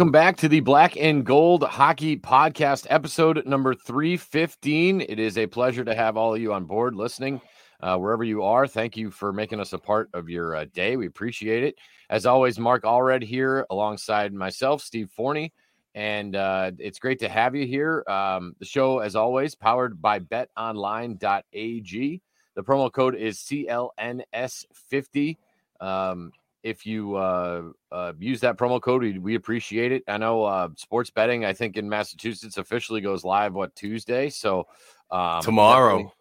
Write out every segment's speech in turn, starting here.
Welcome back to the Black and Gold Hockey Podcast, episode number 315. It is a pleasure to have all of you on board listening uh, wherever you are. Thank you for making us a part of your uh, day. We appreciate it. As always, Mark Allred here alongside myself, Steve Forni. And uh, it's great to have you here. Um, the show, as always, powered by betonline.ag. The promo code is CLNS50. Um, if you uh, uh, use that promo code, we, we appreciate it. I know uh, sports betting, I think in Massachusetts officially goes live what Tuesday. So um, Tomorrow.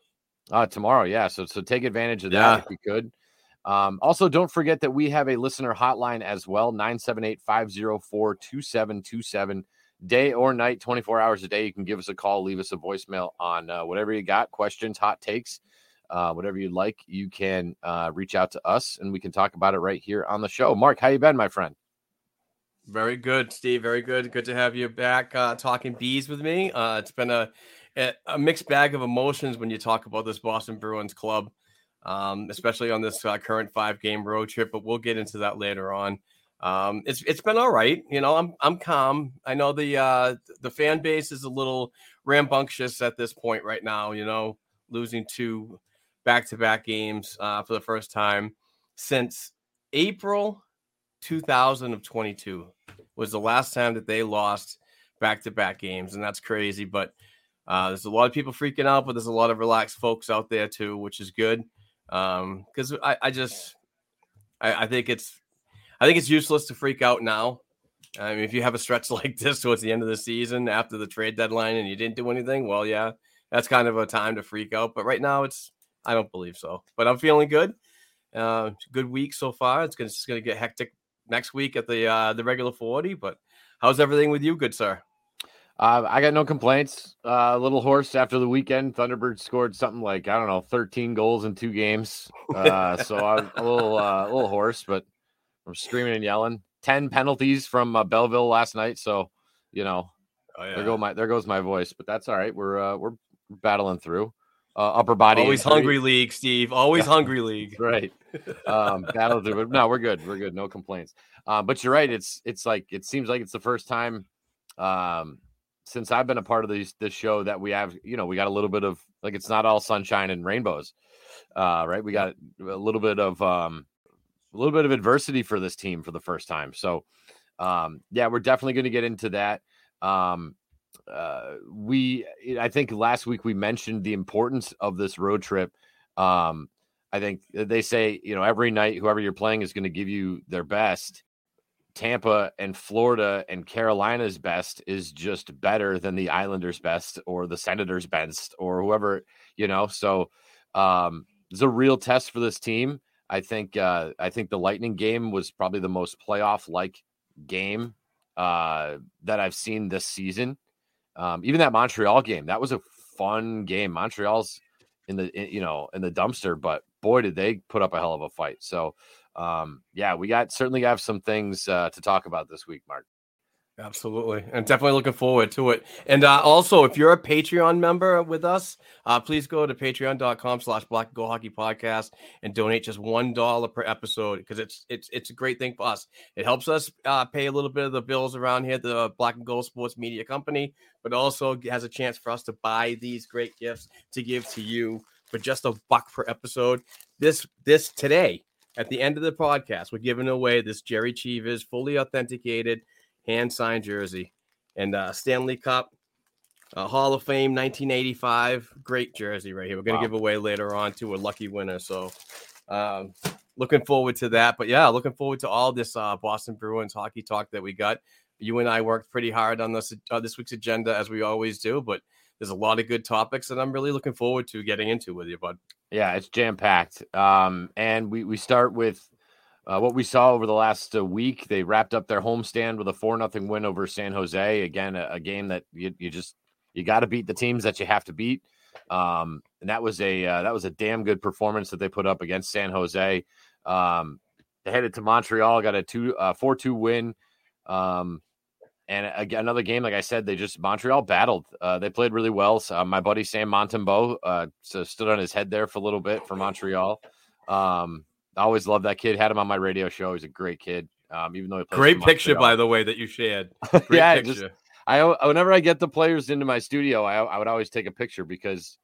Uh, tomorrow, yeah. So so take advantage of Yeah. that if you could. Um, also, don't forget that we have a listener hotline as well 978 504 2727. Day or night, 24 hours a day. You can give us a call, leave us a voicemail on uh, whatever you got, questions, hot takes, uh, whatever you'd like. You can uh, reach out to us and we can talk about it right here on the show. Mark, how you been, my friend? Very good, Steve. Very good. Good to have you back uh, talking bees with me. Uh, it's been a, a mixed bag of emotions when you talk about this Boston Bruins club, um, especially on this uh, current five game road trip. But we'll get into that later on. Um, it's it's been all right. You know, I'm I'm calm. I know the uh, the fan base is a little rambunctious at this point right now. You know, losing two back to back games uh, for the first time since April 2022 was the last time that they lost back to back games, and that's crazy. But uh, there's a lot of people freaking out, but there's a lot of relaxed folks out there too, which is good. Because I, I just, I, I think it's, I think it's useless to freak out now. I mean, if you have a stretch like this towards the end of the season after the trade deadline and you didn't do anything, well, yeah, that's kind of a time to freak out. But right now, it's, I don't believe so. But I'm feeling good. Uh, good week so far. It's gonna, gonna get hectic next week at the uh, the regular 40. But how's everything with you, good sir? Uh, I got no complaints. Uh, a little hoarse after the weekend. Thunderbird scored something like I don't know, 13 goals in two games. Uh, so I'm a little, uh, a little hoarse, but I'm screaming and yelling. 10 penalties from uh, Belleville last night. So you know, Oh, there go my there goes my voice. But that's all right. We're uh, we're battling through. Uh, upper body. Always injury. hungry league, Steve. Always hungry league. right. Um battle through but no we're good. We're good. No complaints. Um but you're right. It's it's like it seems like it's the first time um since i've been a part of this this show that we have you know we got a little bit of like it's not all sunshine and rainbows uh right? We got a little bit of um a little bit of adversity for this team for the first time. So um yeah we're definitely going to get into that. Um uh, we I think last week we mentioned the importance of this road trip. Um, I think they say you know every night whoever you're playing is going to give you their best. Tampa and Florida and Carolina's best is just better than the Islanders' best or the Senators' best or whoever you know. So um, it's a real test for this team. I think uh, I think the Lightning game was probably the most playoff like game uh, that I've seen this season. Um, even that Montreal game, that was a fun game. Montreal's in the in, you know in the dumpster, but boy, did they put up a hell of a fight. So um, yeah, we got certainly have some things uh, to talk about this week, Mark. Absolutely. And definitely looking forward to it. And uh, also, if you're a Patreon member with us, uh, please go to patreon.com slash black go hockey podcast and donate just one dollar per episode because it's it's it's a great thing for us. It helps us uh, pay a little bit of the bills around here, the Black and Gold Sports Media Company, but also has a chance for us to buy these great gifts to give to you for just a buck per episode. This this today at the end of the podcast, we're giving away this Gerry Cheevers fully authenticated hand signed jersey and uh, Stanley Cup uh, Hall of Fame 1985 great jersey right here. We're gonna Wow. give away later on to a lucky winner. So um, looking forward to that. But yeah, looking forward to all this uh, Boston Bruins hockey talk that we got. You and I worked pretty hard on this uh, this week's agenda as we always do, but there's a lot of good topics that I'm really looking forward to getting into with you, bud. Yeah, it's jam packed. Um, and we we start with uh, what we saw over the last uh, week. They wrapped up their homestand with a four nothing win over San Jose. Again, a, a game that you, you just you got to beat the teams that you have to beat. Um, and that was a uh, that was a damn good performance that they put up against San Jose. Um, they headed to Montreal, got a two uh, four two win. Um, and again, another game, like I said, they just Montreal battled. Uh, they played really well. So, uh, my buddy Sam Montembeault uh, so stood on his head there for a little bit for Montreal. Um, I always loved that kid. Had him on my radio show. He's a great kid. Um, even though Great picture, by the way, that you shared. Great yeah, picture. just I whenever I get the players into my studio, I I would always take a picture because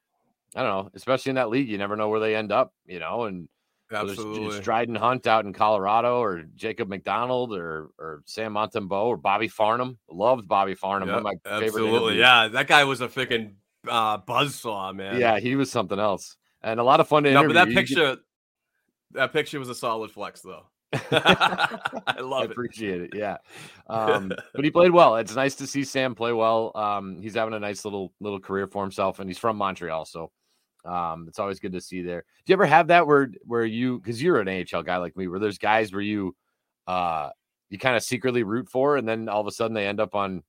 I don't know, especially in that league, you never know where they end up, you know, and Absolutely. it's Dryden Hunt out in Colorado or Jacob MacDonald or or Sam Montembeault or Bobby Farnham. Loved Bobby Farnham. Of my favorite absolutely. Yeah, that guy was a freaking uh, buzzsaw, man. Yeah, he was something else. And a lot of fun to No, interview. but that You get- picture, that picture was a solid flex, though. I love it. I appreciate it. Yeah. Um, but he played well. It's nice to see Sam play well. Um, he's having a nice little little career for himself, and he's from Montreal, so um, it's always good to see there. Do you ever have that where where you because you're an AHL guy like me, where there's guys where you uh you kind of secretly root for, and then all of a sudden they end up on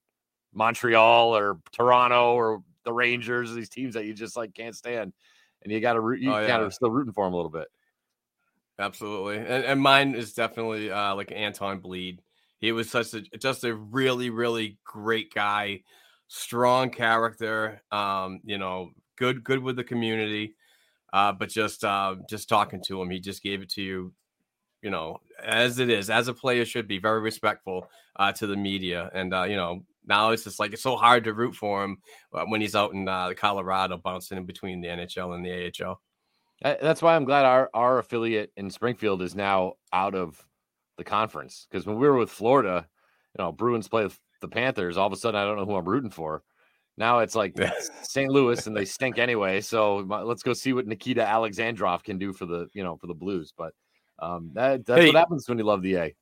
Montreal or Toronto or the Rangers, these teams that you just like can't stand, and you got to root. You Oh, kind yeah. of still rooting for them a little bit. Absolutely, and, and mine is definitely uh, like Anton Blidh. He was such a just a really really great guy, strong character. Um, you know, good good with the community, uh, but just uh, just talking to him, he just gave it to you. You know, as it is, as a player should be very respectful uh, to the media, and uh, you know now it's just like it's so hard to root for him uh, when he's out in uh, Colorado bouncing in between the NHL and the AHL. Uh, That's why I'm glad our our affiliate in Springfield is now out of the conference because when we were with Florida, you know, Bruins play the Panthers. All of a sudden, I don't know who I'm rooting for. Now it's like St. Louis, and they stink anyway. So let's go see what Nikita Alexandrov can do for the you know for the Blues. But um, that that's Hey. what happens when you love the A.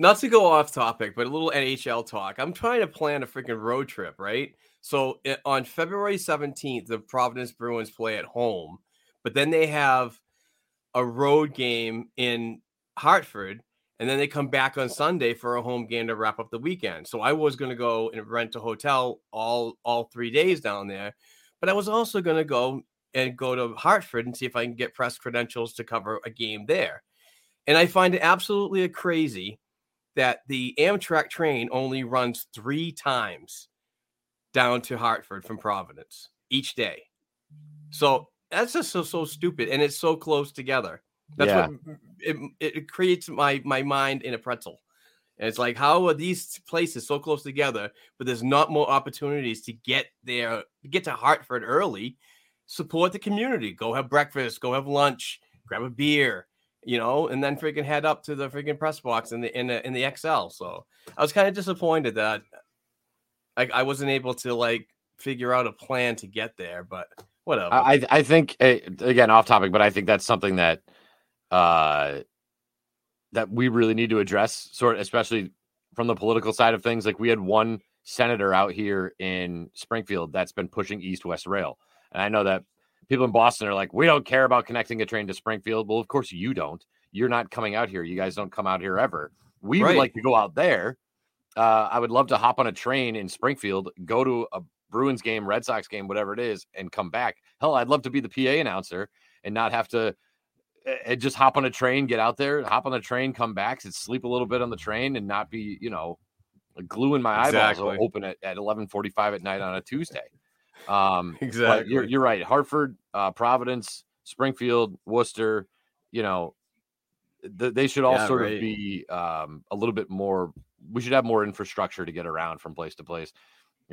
not to go off topic, but a little NHL talk. I'm trying to plan a freaking road trip, right? So i- on February 17th, the Providence Bruins play at home, but then they have a road game in Hartford, and then they come back on Sunday for a home game to wrap up the weekend. So I was going to go and rent a hotel all all three days down there, but I was also going to go and go to Hartford and see if I can get press credentials to cover a game there. And I find it absolutely crazy that the Amtrak train only runs three times down to Hartford from Providence each day. So that's just so so stupid, and it's so close together. That's Yeah. what it, it creates my my mind in a pretzel. And it's like, how are these places so close together, but there's not more opportunities to get there, get to Hartford early, support the community, go have breakfast, go have lunch, grab a beer, you know, and then freaking head up to the freaking press box in the in the in the XL. So I was kind of disappointed that I, I wasn't able to like figure out a plan to get there, but whatever. I I- think eh, again off topic, but I think that's something that uh that we really need to address, sort especially from the political side of things. Like we had one senator out here in Springfield that's been pushing east west rail, and I know that people in Boston are like, we don't care about connecting a train to Springfield. Well, of course you don't. You're not coming out here. You guys don't come out here ever. We would like to go out there. Uh, I would love to hop on a train in Springfield, go to a Bruins game, Red Sox game, whatever it is, and come back. Hell, I'd love to be the PA announcer and not have to uh, just hop on a train, get out there, hop on a train, come back, sleep a little bit on the train, and not be, you know, gluing my eyeballs Exactly. open at, at eleven forty five at night on a Tuesday. Um, exactly. you're, you're right. Hartford, uh, Providence, Springfield, Worcester, you know, th- they should all Yeah, sort right. of be um, a little bit more. We should have more infrastructure to get around from place to place.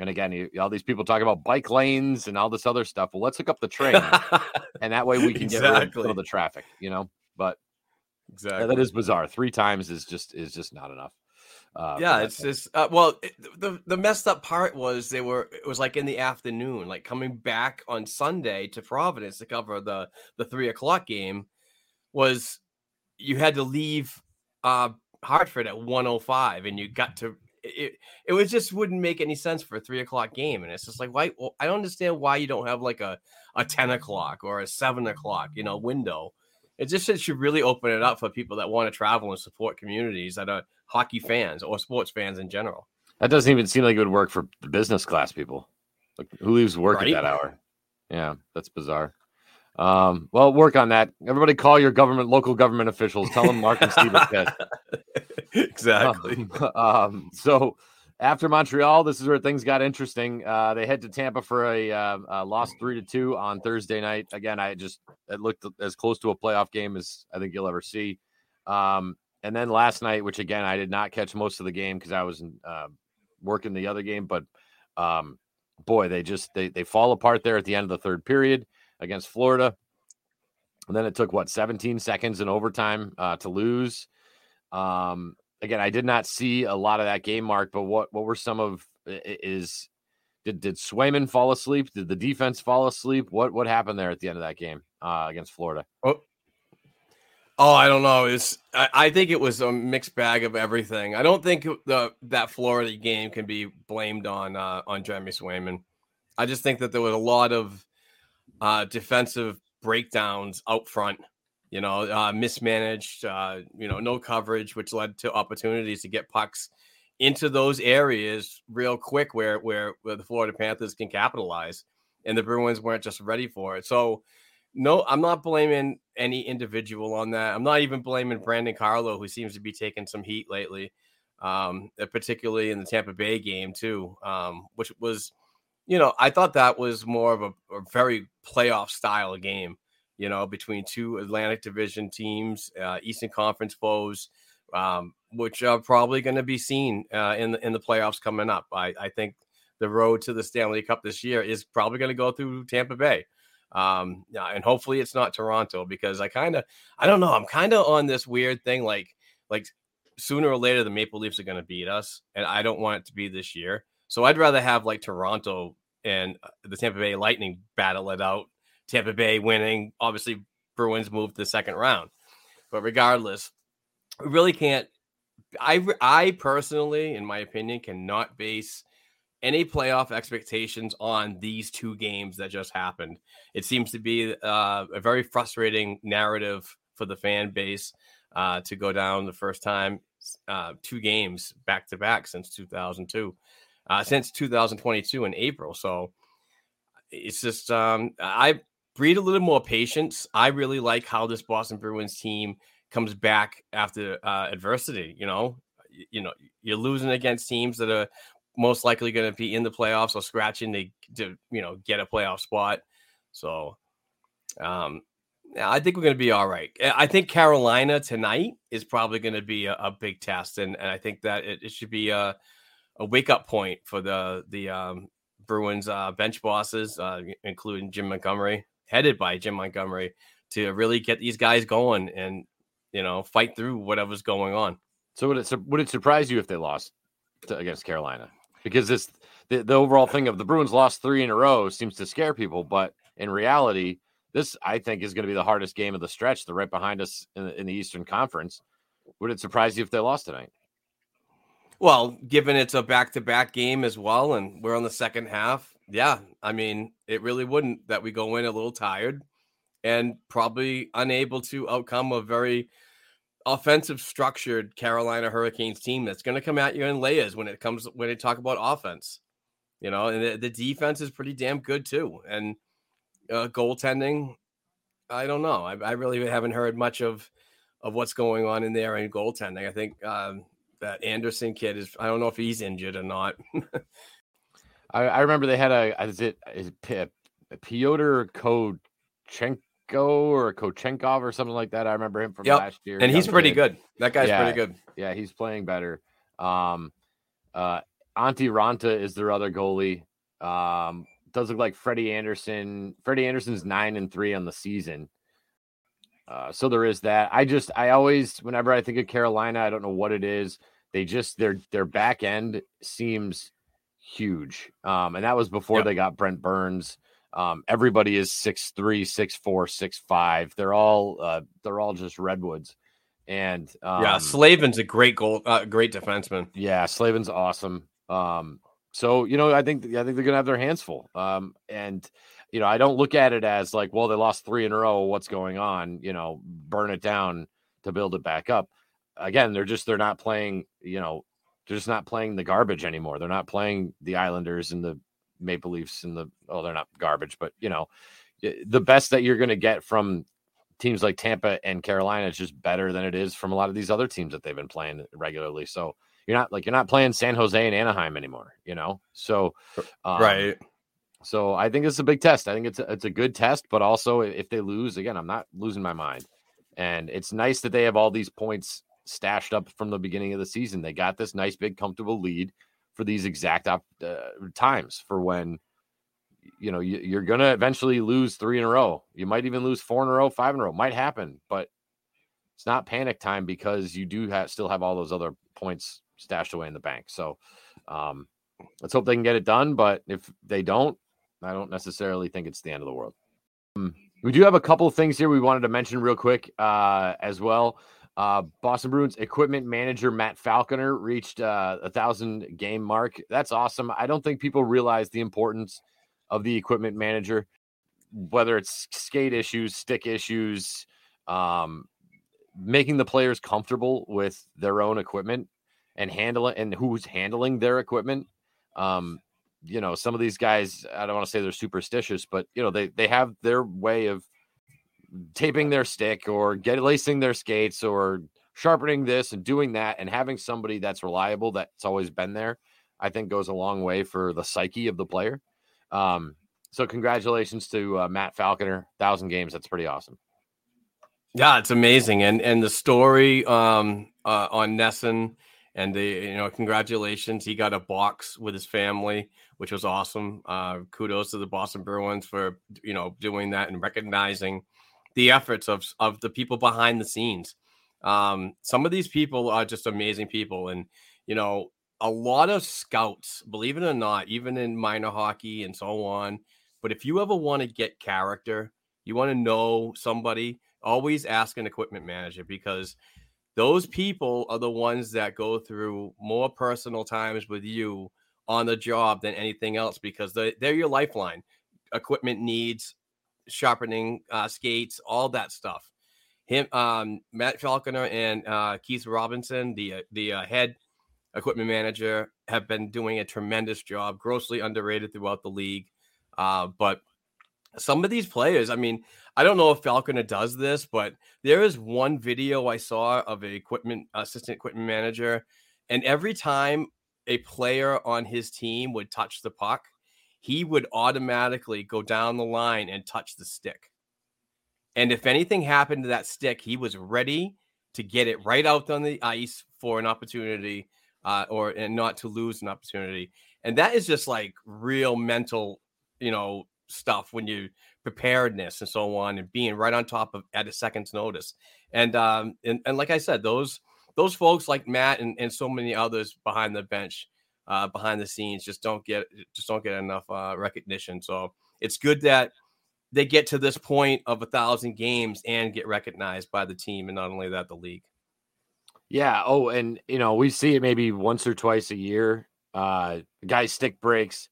And again, you, all these people talk about bike lanes and all this other stuff. Well, let's hook up the train, and that way we can get rid of some of the traffic. You know, but exactly. that is bizarre. Three times is just is just not enough. Uh, yeah, it's just uh, well, it, the the messed up part was they were it was like in the afternoon, like coming back on Sunday to Providence to cover the the three o'clock game was you had to leave uh Hartford at one o five, and you got to it. It was just wouldn't make any sense for a three o'clock game, and it's just like why well, I don't understand why you don't have like a a ten o'clock or a seven o'clock you know window. It just it should really open it up for people that want to travel and support communities that are hockey fans or sports fans in general. That doesn't even seem like it would work for the business class people. Like who leaves work Right? at that hour? Yeah, that's bizarre. Um, well, work on that. Everybody call your government, local government officials. Tell them Mark and Steve are pissed. exactly. Um, um, so after Montreal, this is where things got interesting. Uh, they head to Tampa for a uh, uh, loss three to two on Thursday night. Again, I just it looked as close to a playoff game as I think you'll ever see. Um, and then last night, which again I did not catch most of the game because I was uh, working the other game, but um, boy, they just they they fall apart there at the end of the third period against Florida. And then it took what 17 seconds in overtime uh, to lose. Um, again, I did not see a lot of that game, Mark. But what what were some of is did did Swayman fall asleep? Did the defense fall asleep? What what happened there at the end of that game uh, against Florida? Oh, oh, I don't know. It's I, I think it was a mixed bag of everything. I don't think the that Florida game can be blamed on uh, on Jeremy Swayman. I just think that there was a lot of uh, defensive breakdowns out front. You know, uh, mismanaged. Uh, you know, no coverage, which led to opportunities to get pucks into those areas real quick, where where where the Florida Panthers can capitalize, and the Bruins weren't just ready for it. So no, I'm not blaming any individual on that. I'm not even blaming Brandon Carlo, who seems to be taking some heat lately, um, particularly in the Tampa Bay game too, um, which was, you know, I thought that was more of a, a very playoff style game, you know, between two Atlantic Division teams, uh, Eastern Conference foes, um, which are probably going to be seen uh, in the in the playoffs coming up. I, I think the road to the Stanley Cup this year is probably going to go through Tampa Bay um and hopefully it's not toronto because i kind of i don't know i'm kind of on this weird thing like like sooner or later the maple leafs are going to beat us and i don't want it to be this year so i'd rather have like toronto and uh, the tampa bay lightning battle it out tampa bay winning. Obviously bruins moved to the second round. But regardless we really can't i i personally in my opinion cannot base any playoff expectations on these two games that just happened. It seems to be uh, a very frustrating narrative for the fan base uh, to go down the first time uh, two games back to back since 2002, uh, since 2022 in April. So it's just um, I breed a little more patience. I really like how this Boston Bruins team comes back after uh, adversity. You know, you know, you're losing against teams that are most likely going to be in the playoffs or scratching to, to you know get a playoff spot. So, um, I think we're going to be all right. I I think Carolina tonight is probably going to be a, a big test, and, and I think that it, it should be a, a wake up point for the the um, Bruins uh, bench bosses, uh, including Jim Montgomery, headed by Jim Montgomery, to really get these guys going and you know fight through whatever's going on. So would it would it surprise you if they lost to, against Carolina? Because this the, the overall thing of the Bruins lost three in a row seems to scare people, but in reality, this I think is going to be the hardest game of the stretch. They're right behind us in, in the Eastern Conference. Would it surprise you if they lost tonight? Well, given it's a back-to-back game as well, and we're on the second half, yeah, I mean, it really wouldn't that we go in a little tired and probably unable to outcome a very offensive structured Carolina Hurricanes team that's going to come at you in layers when it comes when they talk about offense. You know, and the, the defense is pretty damn good too. And uh, goaltending, I don't know. I, I, really haven't heard much of of what's going on in there in goaltending. I think um, that Andersen kid is. I don't know if he's injured or not. I, I, remember they had a is it is it Pyotr Kochenko or Kochenkov or something like that. I remember him from yep. last year. And he's pretty good. That guy's yeah, pretty good. Yeah, he's playing better. Um, uh, Antti Raanta is their other goalie. Um, does look like Freddie Andersen. Freddie Andersen's nine and three on the season. Uh, so there is that. I just I always whenever I think of Carolina, I don't know what it is. They just their their back end seems huge. Um, and that was before yep. they got Brent Burns. Um, everybody is six three, six four, six five. They're all uh, they're all just redwoods. And um, yeah, Slavin's a great goal, uh, great defenseman. Yeah, Slavin's awesome. Um, so you know, I think I think they're gonna have their hands full. Um, and you know, I don't look at it as like, well, they lost three in a row. What's going on? You know, burn it down to build it back up. Again, they're just they're not playing. You know, they're just not playing the garbage anymore. They're not playing the Islanders and the Maple Leafs and the oh, they're not garbage, but you know, the best that you're going to get from teams like Tampa and Carolina is just better than it is from a lot of these other teams that they've been playing regularly. So you're not like you're not playing San Jose and Anaheim anymore, you know. So um, right. So I think it's a big test. I think it's a, it's a good test, but also if they lose again, I'm not losing my mind. And it's nice that they have all these points stashed up from the beginning of the season. They got this nice, big, comfortable lead for these exact op- uh, times for when you know you, are going to eventually lose three in a row. You might even lose four in a row, five in a row. Might happen, but it's not panic time because you do have, still have all those other points stashed away in the bank. So um, let's hope they can get it done. But if they don't, I don't necessarily think it's the end of the world. Um, we do have a couple of things here we wanted to mention real quick uh, as well. Uh, Boston Bruins equipment manager Matt Falconer reached uh, a thousand game mark. That's awesome. I don't think people realize the importance of the equipment manager, whether it's skate issues, stick issues, um, making the players comfortable with their own equipment and handling and who's handling their equipment. Um, you know, some of these guys, I don't want to say they're superstitious, but you know, they they have their way of taping their stick or get lacing their skates or sharpening this and doing that and having somebody that's reliable that's always been there i think goes a long way for the psyche of the player. Um, so congratulations to uh, matt falconer thousand games that's pretty awesome. Yeah it's amazing and and the story um, uh, on NESN and the you know congratulations he got a box with his family which was awesome uh, kudos to the boston bruins for you know doing that and recognizing the efforts of of the people behind the scenes. Um, some of these people are just amazing people, and you know, a lot of scouts, believe it or not, even in minor hockey and so on. But if you ever want to get character, you want to know somebody, always ask an equipment manager because those people are the ones that go through more personal times with you on the job than anything else because they, they're your lifeline. Equipment needs, sharpening uh, skates, all that stuff. Him, um, Matt Falconer, and uh, Keith Robinson, the uh, the uh, head equipment manager, have been doing a tremendous job. Grossly underrated throughout the league, uh, but some of these players, I mean, I don't know if Falconer does this, but there is one video I saw of a equipment assistant equipment manager, and every time a player on his team would touch the puck, he would automatically go down the line and touch the stick. And if anything happened to that stick, he was ready to get it right out on the ice for an opportunity uh, or and not to lose an opportunity. And that is just like real mental, you know, stuff when you preparedness and so on and being right on top of at a second's notice. And um and, and like I said, those those folks like Matt and, and so many others behind the bench uh, behind the scenes just don't get just don't get enough uh, recognition. So it's good that they get to this point of a thousand games and get recognized by the team, and not only that, the league. Yeah. Oh, and you know, we see it maybe once or twice a year. Uh guy stick breaks,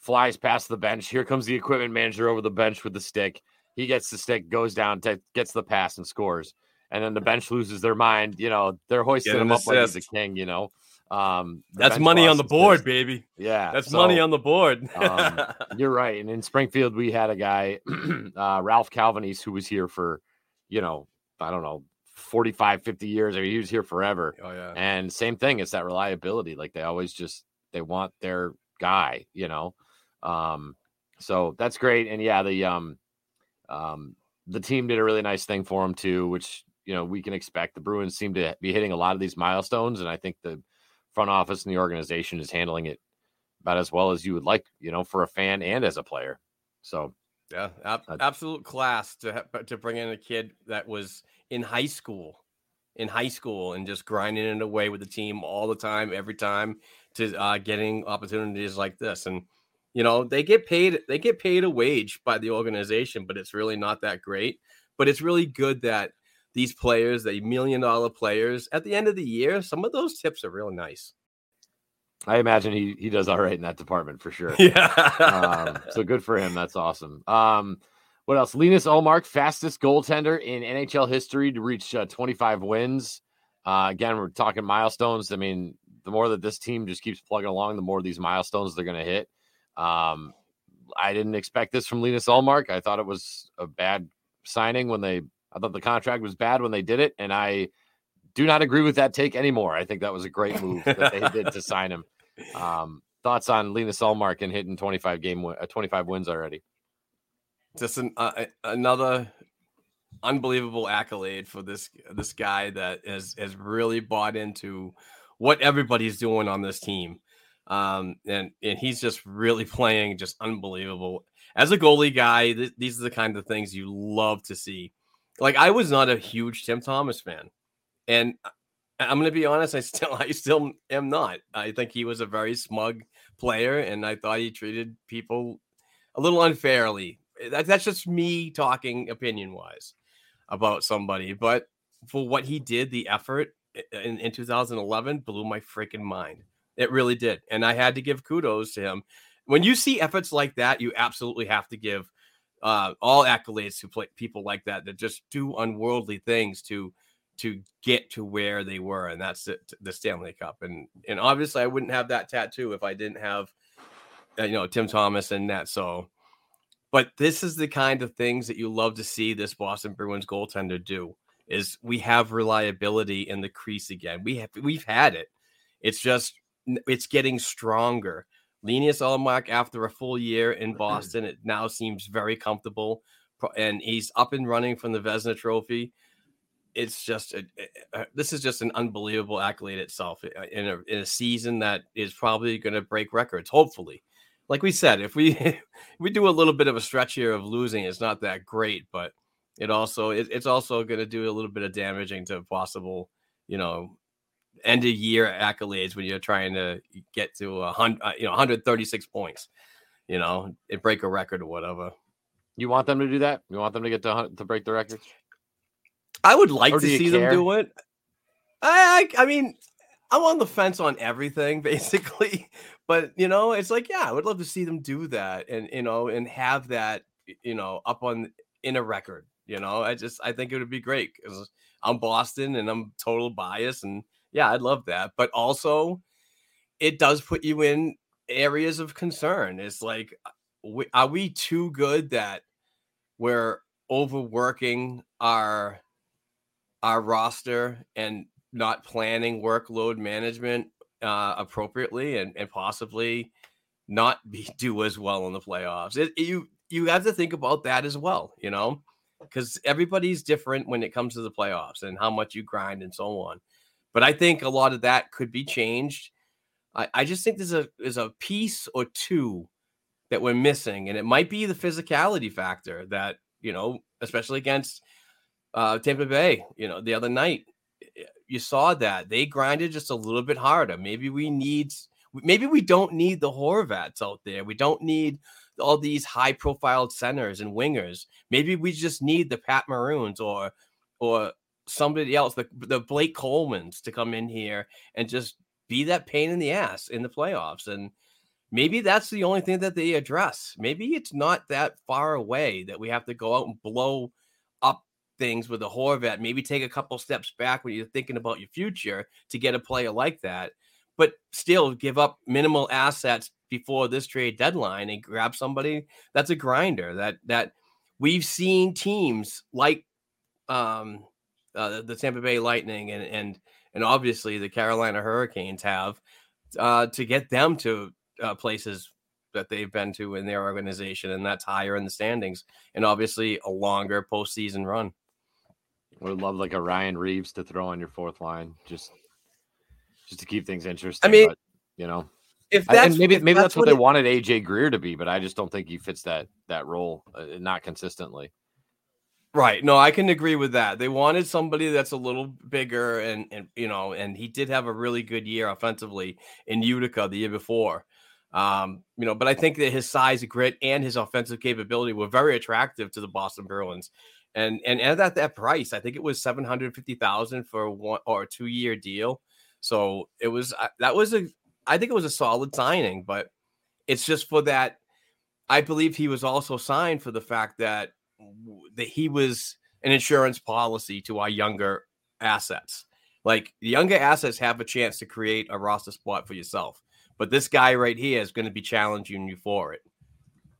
flies past the bench. Here comes the equipment manager over the bench with the stick. He gets the stick, goes down, t- gets the pass, and scores. And then the bench loses their mind. You know, they're hoisting him up like he's a king. You know, um, That's money on the board, baby. Yeah, That's so- money on the board. um, you're right. And in Springfield, we had a guy, uh, Ralph Calvinese, who was here for, you know, I don't know, 45, 50 years. I mean, he was here forever. oh yeah. And same thing, it's that reliability. Like they always just they want their guy, you know. Um, so that's great. And yeah, the um um the team did a really nice thing for him too, which you know we can expect. The Bruins seem to be hitting a lot of these milestones, and I think the front office and the organization is handling it about as well as you would like, you know, for a fan and as a player. So Yeah, ab- Uh, absolute class to ha- to bring in a kid that was in high school, in high school, and just grinding it away with the team all the time, every time, to uh, getting opportunities like this. And you know, they get paid they get paid a wage by the organization, but it's really not that great. But it's really good that these players, the million dollar players, at the end of the year, some of those tips are real nice. I imagine he he does all right in that department for sure. Yeah. um, so good for him. That's awesome. Um, what else? Linus Ullmark, fastest goaltender in NHL history to reach uh, 25 wins. Uh, again, we're talking milestones. I mean, the more that this team just keeps plugging along, the more these milestones they're going to hit. Um, I didn't expect this from Linus Ullmark. I thought it was a bad signing when they. I thought the contract was bad when they did it, and I do not agree with that take anymore. I think that was a great move that they did to sign him. Um, thoughts on Linus Ullmark and hitting 25 game uh, 25 wins already? just an, uh, another unbelievable accolade for this this guy that has has really bought into what everybody's doing on this team um and and he's just really playing just unbelievable as a goalie guy th- these are the kind of things you love to see like i was not a huge tim thomas fan and i'm going to be honest i still i still am not. I think he was a very smug player and i thought he treated people a little unfairly. That, that's just me talking opinion wise about somebody but for what he did the effort in, in 2011 blew my freaking mind. It really did and i had to give kudos to him. When you see efforts like that you absolutely have to give uh, all accolades to play, people like that that just do unworldly things to to get to where they were and that's the, the stanley cup and and obviously i wouldn't have that tattoo if i didn't have uh, you know tim thomas and that so but this is the kind of things that you love to see this Boston Bruins goaltender do. Is we have reliability in the crease again. We have we've had it. It's just it's getting stronger. Linus Ullmark, after a full year in Boston, it now seems very comfortable, and he's up and running from the Vezina Trophy. It's just a, a- a- this is just an unbelievable accolade itself uh, in a in a season that is probably going to break records. Hopefully, like we said, if we if we do a little bit of a stretch here of losing, it's not that great, but it also it, it's also going to do a little bit of damaging to possible, you know, end of year accolades when you're trying to get to a hundred, uh, you know, 136 points, you know, and break a record or whatever. You want them to do that? You want them to get to to break the record? I would like Or to see care? them do it. I, I I mean, I'm on the fence on everything basically, but you know, it's like yeah, I would love to see them do that and you know and have that you know up on in a record. You know, I just I think it would be great because I'm Boston and I'm total bias and yeah, I'd love that. But also, it does put you in areas of concern. It's like, uh, are we too good that we're overworking our our roster and not planning workload management uh, appropriately and, and possibly not be do as well in the playoffs. It, you you have to think about that as well, you know, because everybody's different when it comes to the playoffs and how much you grind and so on. But I think a lot of that could be changed. I, I just think there's a there's a piece or two that we're missing, and it might be the physicality factor that you know, especially against uh, Tampa Bay, you know, the other night, you saw that they grinded just a little bit harder. Maybe we need maybe we don't need the Horvats out there. We don't need all these high profile centers and wingers. Maybe we just need the Pat Maroons or or somebody else, the the Blake Colemans to come in here and just be that pain in the ass in the playoffs. And maybe that's the only thing that they address. Maybe it's not that far away that we have to go out and blow up things with a Horvat. Maybe take a couple steps back when you're thinking about your future to get a player like that, but still give up minimal assets before this trade deadline and grab somebody that's a grinder that that we've seen teams like um uh, the Tampa Bay Lightning and and and obviously the Carolina Hurricanes have uh, to get them to uh, places that they've been to in their organization, and that's higher in the standings, and obviously a longer postseason run. Would love like a Ryan Reaves to throw on your fourth line, just just to keep things interesting. I mean, but, you know, if that's and maybe if maybe that's, what, it- they wanted AJ Greer to be, but I just don't think he fits that that role, uh, not consistently. Right. No, I can agree with that. They wanted somebody that's a little bigger and and you know, and he did have a really good year offensively in Utica the year before. Um, you know, but I think that his size, grit, and his offensive capability were very attractive to the Boston Bruins. And and at that price, I think it was seven hundred fifty thousand for one or a two year deal. So it was uh, that was a I think it was a solid signing, but it's just for that. I believe he was also signed for the fact that that he was an insurance policy to our younger assets. Like the younger assets have a chance to create a roster spot for yourself, but this guy right here is going to be challenging you for it.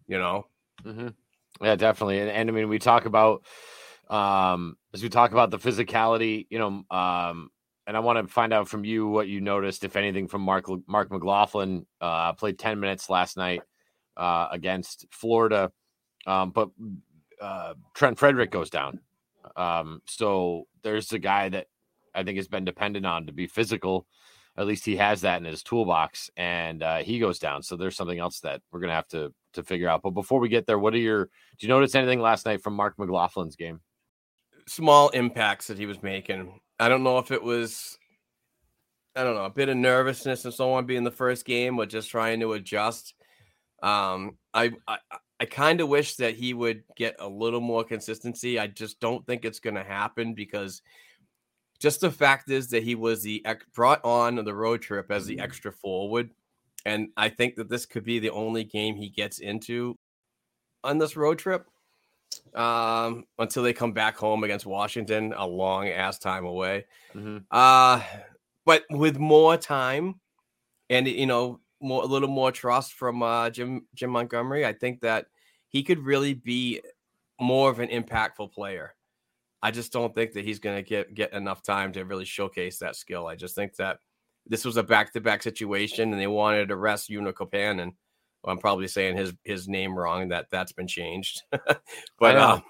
You know, hmm Yeah, definitely. And, and I mean, we talk about um as we talk about the physicality, you know, um, and I want to find out from you what you noticed, if anything, from Marc Marc McLaughlin. Uh, played ten minutes last night uh, against Florida, um, but uh, Trent Frederic goes down. Um, so there's a guy that I think has been dependent on to be physical. At least he has that in his toolbox, and uh, he goes down. So there's something else that we're gonna have to to figure out. But before we get there, what are your? Do you notice anything last night from Marc McLaughlin's game? small impacts that he was making. I don't know if it was, I don't know, a bit of nervousness and so on being the first game, or just trying to adjust. Um, I I, I kind of wish that he would get a little more consistency. I just don't think it's going to happen because just the fact is that he was the ex- brought on the road trip as the extra forward, and I think that this could be the only game he gets into on this road trip um, until they come back home against Washington, a long ass time away. Mhm. Uh, but with more time and you know more a little more trust from uh, Jim Jim Montgomery, I think that he could really be more of an impactful player. I just don't think that he's going to get get enough time to really showcase that skill. I just think that this was a back to back situation, and they wanted to rest Joona and well, I'm probably saying his his name wrong. That that's been changed, but uh,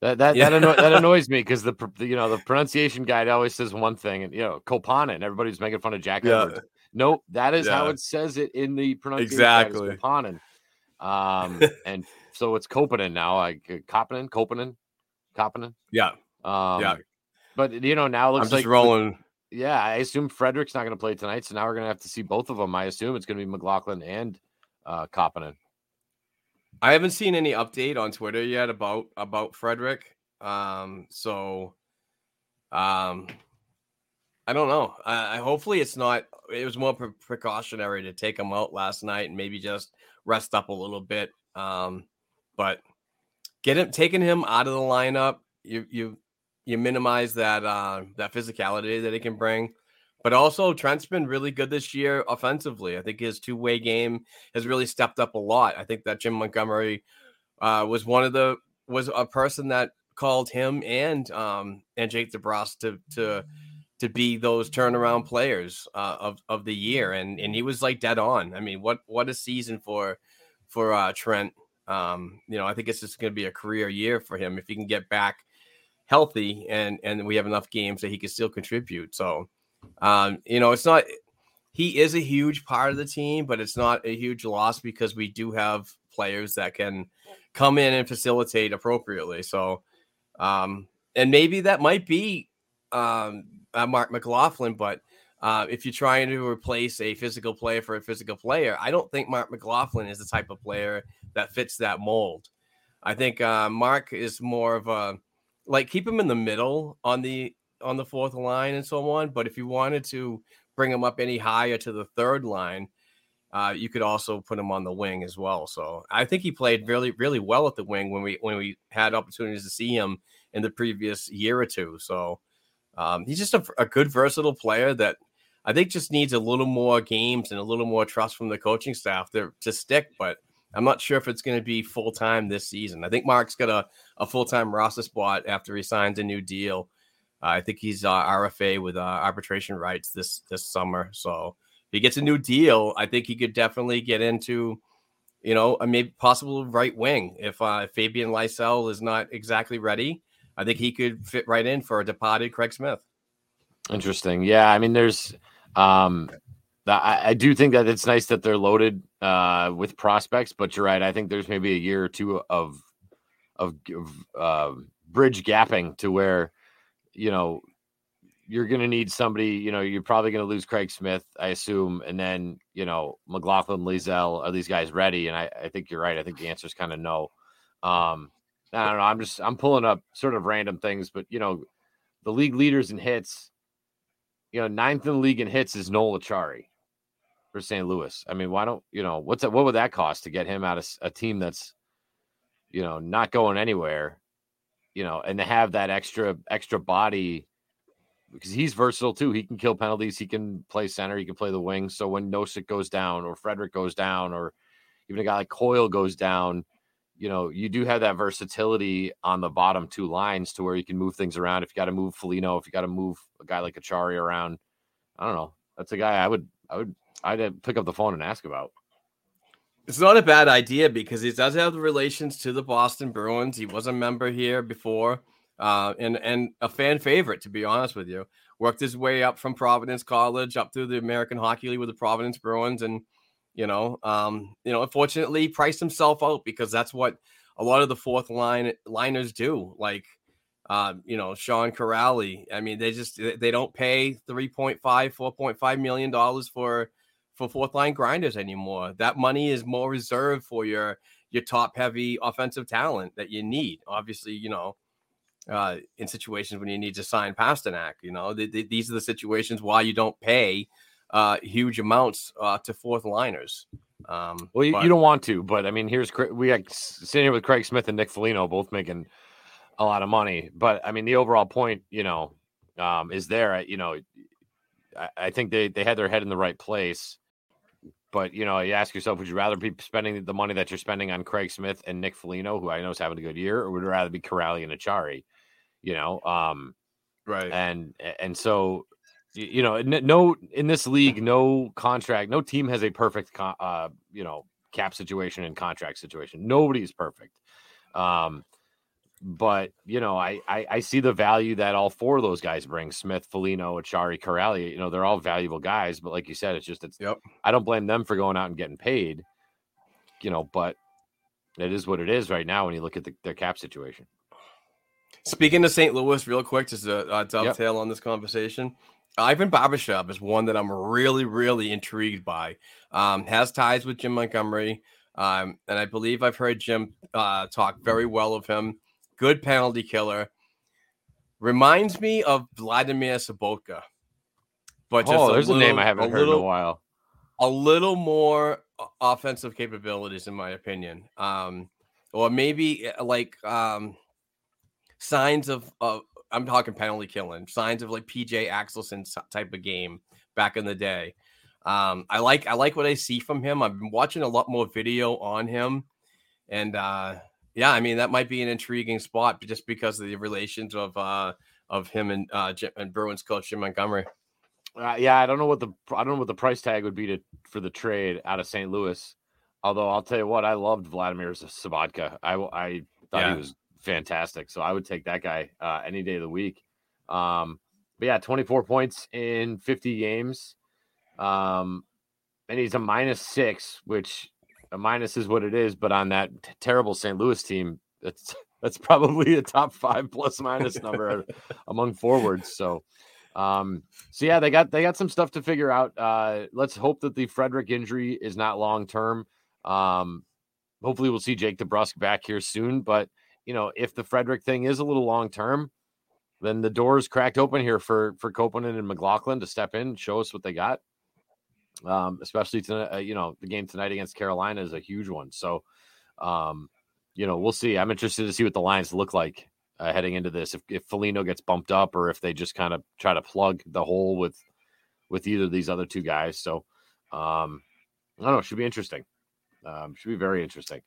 That that Yeah. that, anno- that annoys me because the, the you know the pronunciation guide always says one thing, and you know Koppanen. Everybody's making fun of Jack Yeah. Edwards. Nope, that is how it says it in the pronunciation. Exactly. Koppanen. Um, and so it's Koppanen now. Like uh, Koppanen, Koppanen, Koppanen. yeah, Um, yeah. But you know now it I'm looks just like rolling. Yeah, I assume Frederic's not going to play tonight, so now we're going to have to see both of them. I assume it's going to be McLaughlin and uh, Koppanen. I haven't seen any update on Twitter yet about about Frederic. Um, so um, I don't know. I, I hopefully it's not. It was more pre- precautionary to take him out last night and maybe just rest up a little bit. Um, but get him taking him out of the lineup. You you you minimize that uh, that physicality that he can bring. But also Trent's been really good this year offensively. I think his two way game has really stepped up a lot. I think that Jim Montgomery uh, was one of the was a person that called him and um and Jake DeBrusk to to to be those turnaround players uh, of of the year, and and he was like dead on. I mean, what what a season for for uh, Trent. Um, you know, I think it's just going to be a career year for him if he can get back healthy and and we have enough games that he can still contribute. So, um, you know, it's not he is a huge part of the team, but it's not a huge loss because we do have players that can come in and facilitate appropriately. So, um, and maybe that might be um, uh, Marc McLaughlin, but uh, if you're trying to replace a physical player for a physical player, I don't think Marc McLaughlin is the type of player that fits that mold. I think uh, Mark is more of a like keep him in the middle on the on the fourth line and so on. But if you wanted to bring him up any higher to the third line, uh, you could also put him on the wing as well. So I think he played really, really well at the wing when we when we had opportunities to see him in the previous year or two. So um, he's just a, a, good, versatile player that I think just needs a little more games and a little more trust from the coaching staff to, to stick. But I'm not sure if it's going to be full time this season. I think Mark's got a, a full time roster spot after he signs a new deal. Uh, I think he's uh, RFA with uh, arbitration rights this this summer. So if he gets a new deal, I think he could definitely get into, you know, a maybe possible right wing. If uh, Fabian Lysell is not exactly ready, I think he could fit right in for a departed Craig Smith. Interesting. Yeah, I mean, there's, um, I, I do think that it's nice that they're loaded uh, with prospects, but you're right. I think there's maybe a year or two of of, uh, bridge gapping to where you know you're going to need somebody. You know, you're probably going to lose Craig Smith, I assume, and then you know McLaughlin, Lysell, are these guys ready? And I, I think you're right. I think the answer is kind of no. Um, I don't know. I'm just I'm pulling up sort of random things, but you know, the league leaders in hits. You know, ninth in the league in hits is Noel Acciari for St. Louis. I mean, why don't you know what's that? What would that cost to get him out of a team that's you know not going anywhere? You know, and to have that extra extra body because he's versatile too. He can kill penalties. He can play center. He can play the wing. So when Nosek goes down, or Frederic goes down, or even a guy like Coyle goes down, you know, you do have that versatility on the bottom two lines to where you can move things around. If you got to move Foligno, if you got to move a guy like Acciari around, I don't know. That's a guy I would, I would, I'd pick up the phone and ask about. It's not a bad idea because he does have the relations to the Boston Bruins. He was a member here before, uh, and and a fan favorite, to be honest with you. Worked his way up from Providence College up through the American Hockey League with the Providence Bruins, and you know, um, you know, unfortunately priced himself out because that's what a lot of the fourth line liners do. Like, uh, you know, Sean Kuraly. I mean, they just they don't pay 3.5, 4.5 million dollars for for fourth line grinders anymore. That money is more reserved for your your top heavy offensive talent that you need. Obviously, you know, uh, in situations when you need to sign Pastrnak, you know, the, the, these are the situations why you don't pay uh, huge amounts uh, to fourth liners. Um, well, you, but, you, don't want to, but I mean, here's we got sitting here with Craig Smith and Nick Foligno both making a lot of money. But I mean, the overall point, you know, um, is there. You know, I, I think they they had their head in the right place. But you know, you ask yourself, would you rather be spending the money that you're spending on Craig Smith and Nick Foligno, who I know is having a good year, or would you rather be Kuraly and Acciari? You know, um, right? And and so you know, no in this league, no contract, no team has a perfect, uh, you know, cap situation and contract situation. Nobody's perfect. Um, but you know, I, I, I see the value that all four of those guys bring: Smith, Foligno, Acciari, Kuraly. You know, they're all valuable guys. But like you said, it's just it's. Yep. I don't blame them for going out and getting paid. You know, but it is what it is right now when you look at the, their cap situation. Speaking to St. Louis, real quick, just to uh, dovetail yep. on this conversation, Ivan Barbashev is one that I'm really, really intrigued by. Um, has ties with Jim Montgomery. Um, and I believe I've heard Jim uh, talk very well of him. Good penalty killer. Reminds me of Vladimir Sobotka. But just oh, there's a, little, a name I haven't heard little, in a while. A little more offensive capabilities, in my opinion. Um, or maybe uh, like um, signs of, of I'm talking penalty killing, signs of like PJ Axelsson type of game back in the day. Um, I like I like what I see from him. I've been watching a lot more video on him, and uh, yeah, I mean that might be an intriguing spot just because of the relations of uh, of him and uh, Jim, and Bruins coach Jim Montgomery. Uh, yeah, I don't know what the I don't know what the price tag would be to for the trade out of St. Louis. Although I'll tell you what, I loved Vladimir Sobotka. I I thought yeah. he was fantastic. So I would take that guy uh, any day of the week. Um, but yeah, 24 points in 50 games. Um, and he's a minus six, which a minus is what it is. But on that t- terrible St. Louis team, that's that's probably a top five plus minus number among forwards. So Um, so yeah, they got they got some stuff to figure out. Uh, let's hope that the Frederic injury is not long term. Um, hopefully, we'll see Jake DeBrusk back here soon. But you know, if the Frederic thing is a little long term, then the door is cracked open here for for Koppanen and McLaughlin to step in, show us what they got. Um, especially tonight, uh, you know, the game tonight against Carolina is a huge one. So, um, you know, we'll see. I'm interested to see what the lines look like uh, heading into this. If if Foligno gets bumped up, or if they just kind of try to plug the hole with with either of these other two guys. So, um, I don't know. Should be interesting. Um, should be very interesting.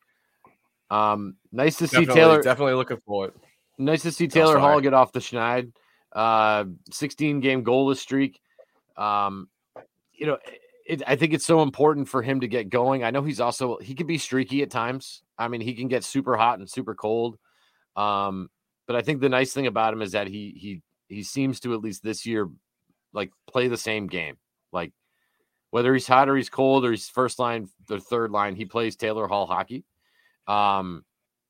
Um, nice to see Definitely, Taylor. definitely looking forward. Nice to see Taylor sorry. Hall get off the schneid. Uh, 16 game goalless streak. Um, you know, it, I think it's so important for him to get going. I know he's also he can be streaky at times. I mean, he can get super hot and super cold. Um, but I think the nice thing about him is that he he he seems to at least this year like play the same game. Like whether he's hot or he's cold or he's first line or third line, he plays Taylor Hall hockey. Um,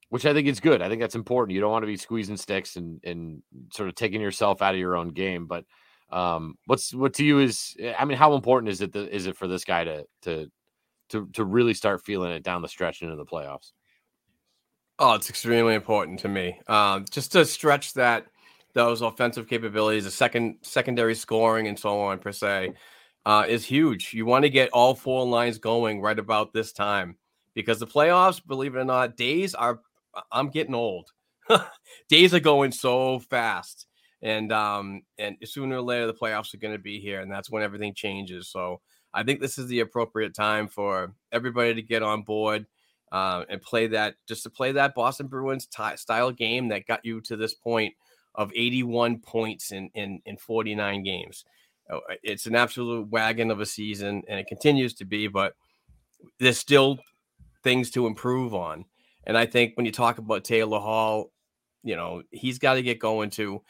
which I think is good. I think that's important. You don't want to be squeezing sticks and and sort of taking yourself out of your own game. But um, what's what to you is I mean, how important is it that, is it for this guy to to to to really start feeling it down the stretch into the playoffs? Oh, it's extremely important to me. Um, just to stretch that those offensive capabilities, the second secondary scoring and so on per se, uh, is huge. You want to get all four lines going right about this time because the playoffs, believe it or not, days are. I'm getting old. days are going so fast, and um, and sooner or later the playoffs are going to be here, and that's when everything changes. So I think this is the appropriate time for everybody to get on board uh, and play that just to play that Boston Bruins ty style game that got you to this point of 81 points in in, in 49 games. Uh, It's an absolute wagon of a season, and it continues to be. But there's still things to improve on, and I think when you talk about Taylor Hall, you know he's got to get going too.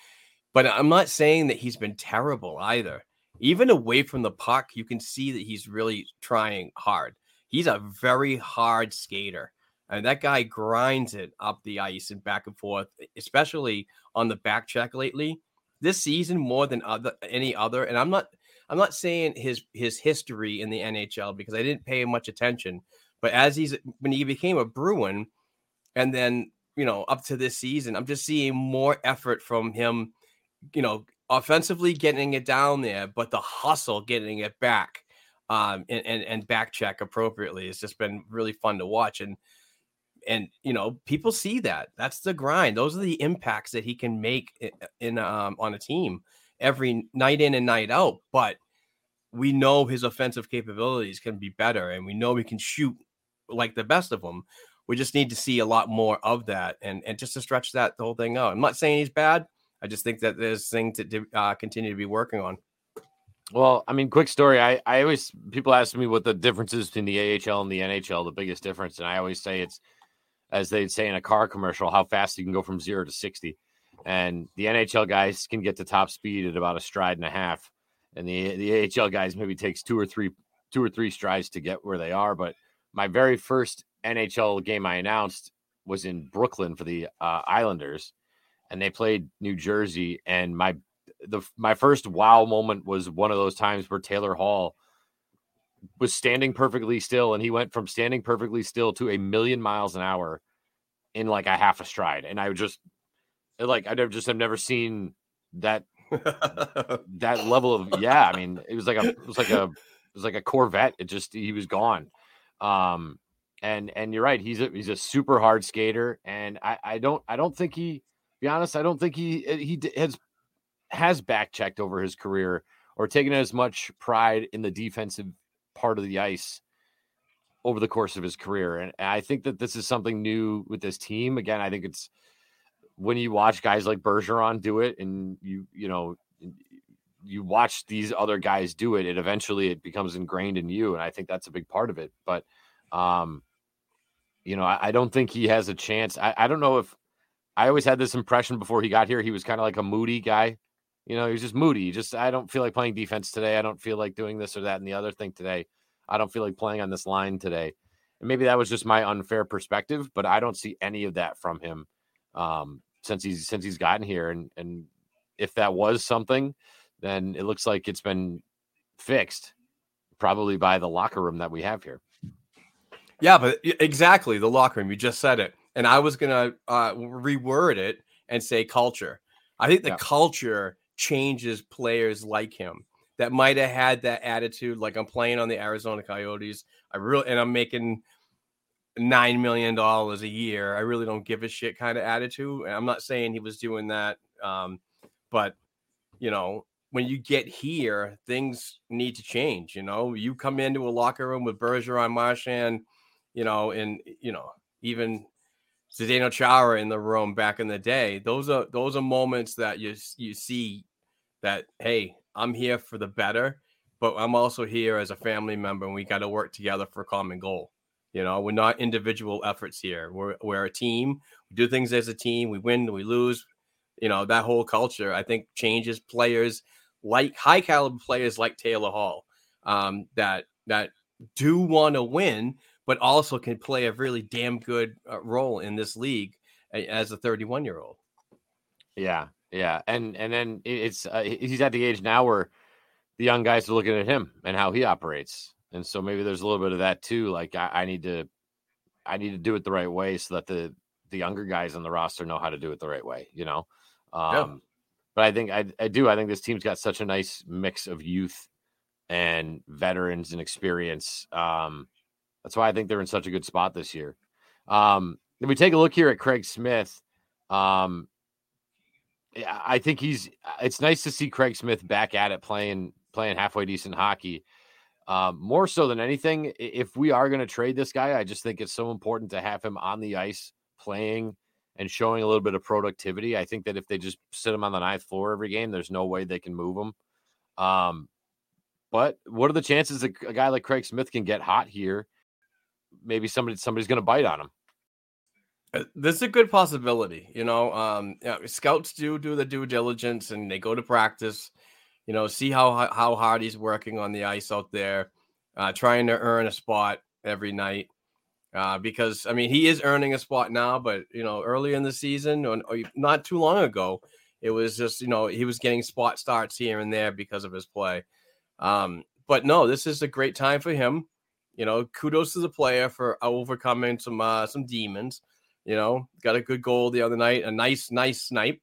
But I'm not saying that he's been terrible either. Even away from the puck, you can see that he's really trying hard he's a very hard skater. And that guy grinds it up the ice and back and forth, especially on the back check lately. This season more than other any other. And I'm not I'm not saying his his history in the NHL because I didn't pay much attention. But as he's when he became a Bruin, and then you know up to this season, I'm just seeing more effort from him. You know, offensively getting it down there, but the hustle getting it back um, and, and and back check appropriately. It's just been really fun to watch, and and you know people see that. That's the grind. Those are the impacts that he can make in, in um, on a team every night in and night out. But we know his offensive capabilities can be better, and we know he can shoot like the best of them. We just need to see a lot more of that, and and just to stretch that the whole thing out. I'm not saying he's bad. I just think that there's things to uh, continue to be working on. Well, I mean, quick story. I, I always people ask me what the difference is between the AHL and the NHL, the biggest difference, and I always say it's as they'd say in a car commercial, how fast you can go from zero to sixty. And the NHL guys can get to top speed at about a stride and a half, and the the AHL guys maybe takes two or three two or three strides to get where they are. But my very first NHL game I announced was in Brooklyn for the uh, Islanders, and they played New Jersey, and my the my first wow moment was one of those times where Taylor Hall was standing perfectly still and he went from standing perfectly still to a million miles an hour in like a half a stride and I just like I just have never seen that that level of yeah I mean it was like a it was like a it was like a Corvette it just he was gone um and and you're right he's a he's a super hard skater and I I don't I don't think he be honest I don't think he he has has back checked over his career or taken as much pride in the defensive part of the ice over the course of his career. And I think that this is something new with this team. Again, I think it's when you watch guys like Bergeron do it and you, you know, you watch these other guys do it, it eventually it becomes ingrained in you. And I think that's a big part of it. But um, you know, I, I don't think he has a chance. I, I don't know if I always had this impression before he got here. He was kind of like a moody guy. You know, he was just moody. He just I don't feel like playing defense today. I don't feel like doing this or that and the other thing today. I don't feel like playing on this line today. And maybe that was just my unfair perspective, but I don't see any of that from him um, since he's since he's gotten here. And and if that was something then it looks like it's been fixed, probably by the locker room that we have here. Yeah, but exactly the locker room. You just said it, and I was gonna uh, reword it and say culture. I think the Yeah. culture changes players like him that might have had that attitude. Like I'm playing on the Arizona Coyotes. I really and I'm making nine million dollars a year. I really don't give a shit kind of attitude. And I'm not saying he was doing that, um, but you know, when you get here, things need to change. You know, you come into a locker room with Bergeron, Marchand, you know, and you know, even Zdeno Chara in the room back in the day. Those are those are moments that you you see that hey, I'm here for the better, but I'm also here as a family member, and we got to work together for a common goal. You know, we're not individual efforts here. We're we're a team. We do things as a team. We win, we lose. You know, that whole culture I think changes players like high caliber players like Taylor Hall um, that that do want to win, but also can play a really damn good uh, role in this league as a 31 year old. Yeah, yeah, and and then it's uh, he's at the age now where the young guys are looking at him and how he operates, and so maybe there's a little bit of that too. Like I, I need to, I need to do it the right way so that the the younger guys on the roster know how to do it the right way. You know, um, but I think I I do. I think this team's got such a nice mix of youth and veterans and experience. Um, that's why I think they're in such a good spot this year. Um, if we take a look here at Craig Smith, um, I think he's. It's nice to see Craig Smith back at it, playing playing halfway decent hockey. Um, more so than anything, if we are going to trade this guy, I just think it's so important to have him on the ice playing and showing a little bit of productivity. I think that if they just sit him on the ninth floor every game, there's no way they can move him. Um, but what are the chances that a guy like Craig Smith can get hot here? Maybe somebody somebody's going to bite on him. This is a good possibility, you know. Um, you know, scouts do do the due diligence and they go to practice, you know, see how how- how hard he's working on the ice out there, uh, trying to earn a spot every night. Uh, because I mean, he is earning a spot now, but you know, early in the season or, not too long ago, it was just you know he was getting spot starts here and there because of his play. Um, but no, this is a great time for him. You know, kudos to the player for overcoming some uh, some demons. You know, got a good goal the other night, a nice, nice snipe.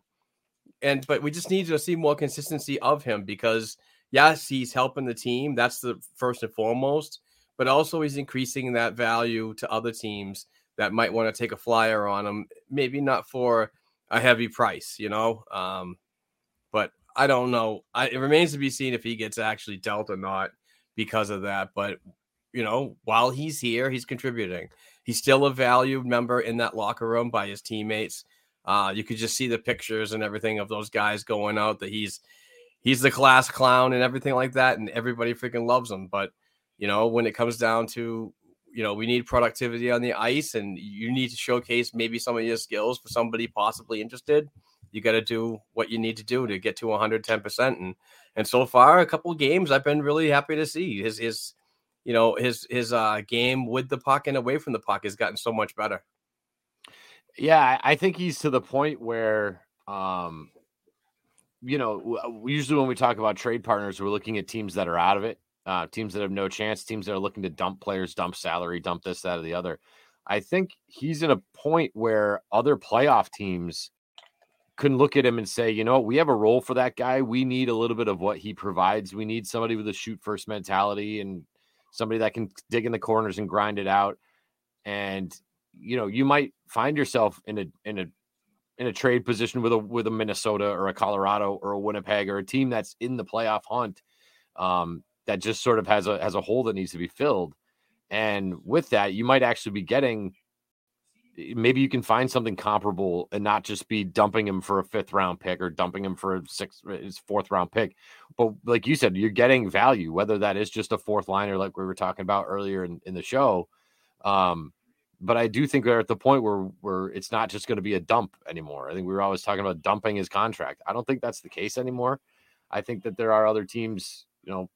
And but we just need to see more consistency of him because yes, he's helping the team. That's the first and foremost. But also he's increasing that value to other teams that might want to take a flyer on him. Maybe not for a heavy price, you know. Um, but I don't know. I, it remains to be seen if he gets actually dealt or not because of that. But you know, while he's here, he's contributing. He's still a valued member in that locker room by his teammates. Uh, you could just see the pictures and everything of those guys going out that he's he's the class clown and everything like that, and everybody freaking loves him. But you know, when it comes down to you know, we need productivity on the ice, and you need to showcase maybe some of your skills for somebody possibly interested. You got to do what you need to do to get to 110 percent, and and so far, a couple games, I've been really happy to see his his you know his his uh game with the puck and away from the puck has gotten so much better. Yeah, I think he's to the point where, um, you know, usually when we talk about trade partners, we're looking at teams that are out of it, uh, teams that have no chance, teams that are looking to dump players, dump salary, dump this, that, or the other. I think he's in a point where other playoff teams can look at him and say, you know, we have a role for that guy. We need a little bit of what he provides. We need somebody with a shoot first mentality and somebody that can dig in the corners and grind it out. And you know, you might find yourself in a in a in a trade position with a with a Minnesota or a Colorado or a Winnipeg or a team that's in the playoff hunt um, that just sort of has a has a hole that needs to be filled. And with that, you might actually be getting maybe you can find something comparable and not just be dumping him for a fifth round pick or dumping him for a sixth his fourth round pick. But like you said, you're getting value, whether that is just a fourth liner like we were talking about earlier in, in the show. Um, but I do think we're at the point where where it's not just going to be a dump anymore. I think we were always talking about dumping his contract. I don't think that's the case anymore. I think that there are other teams, you know,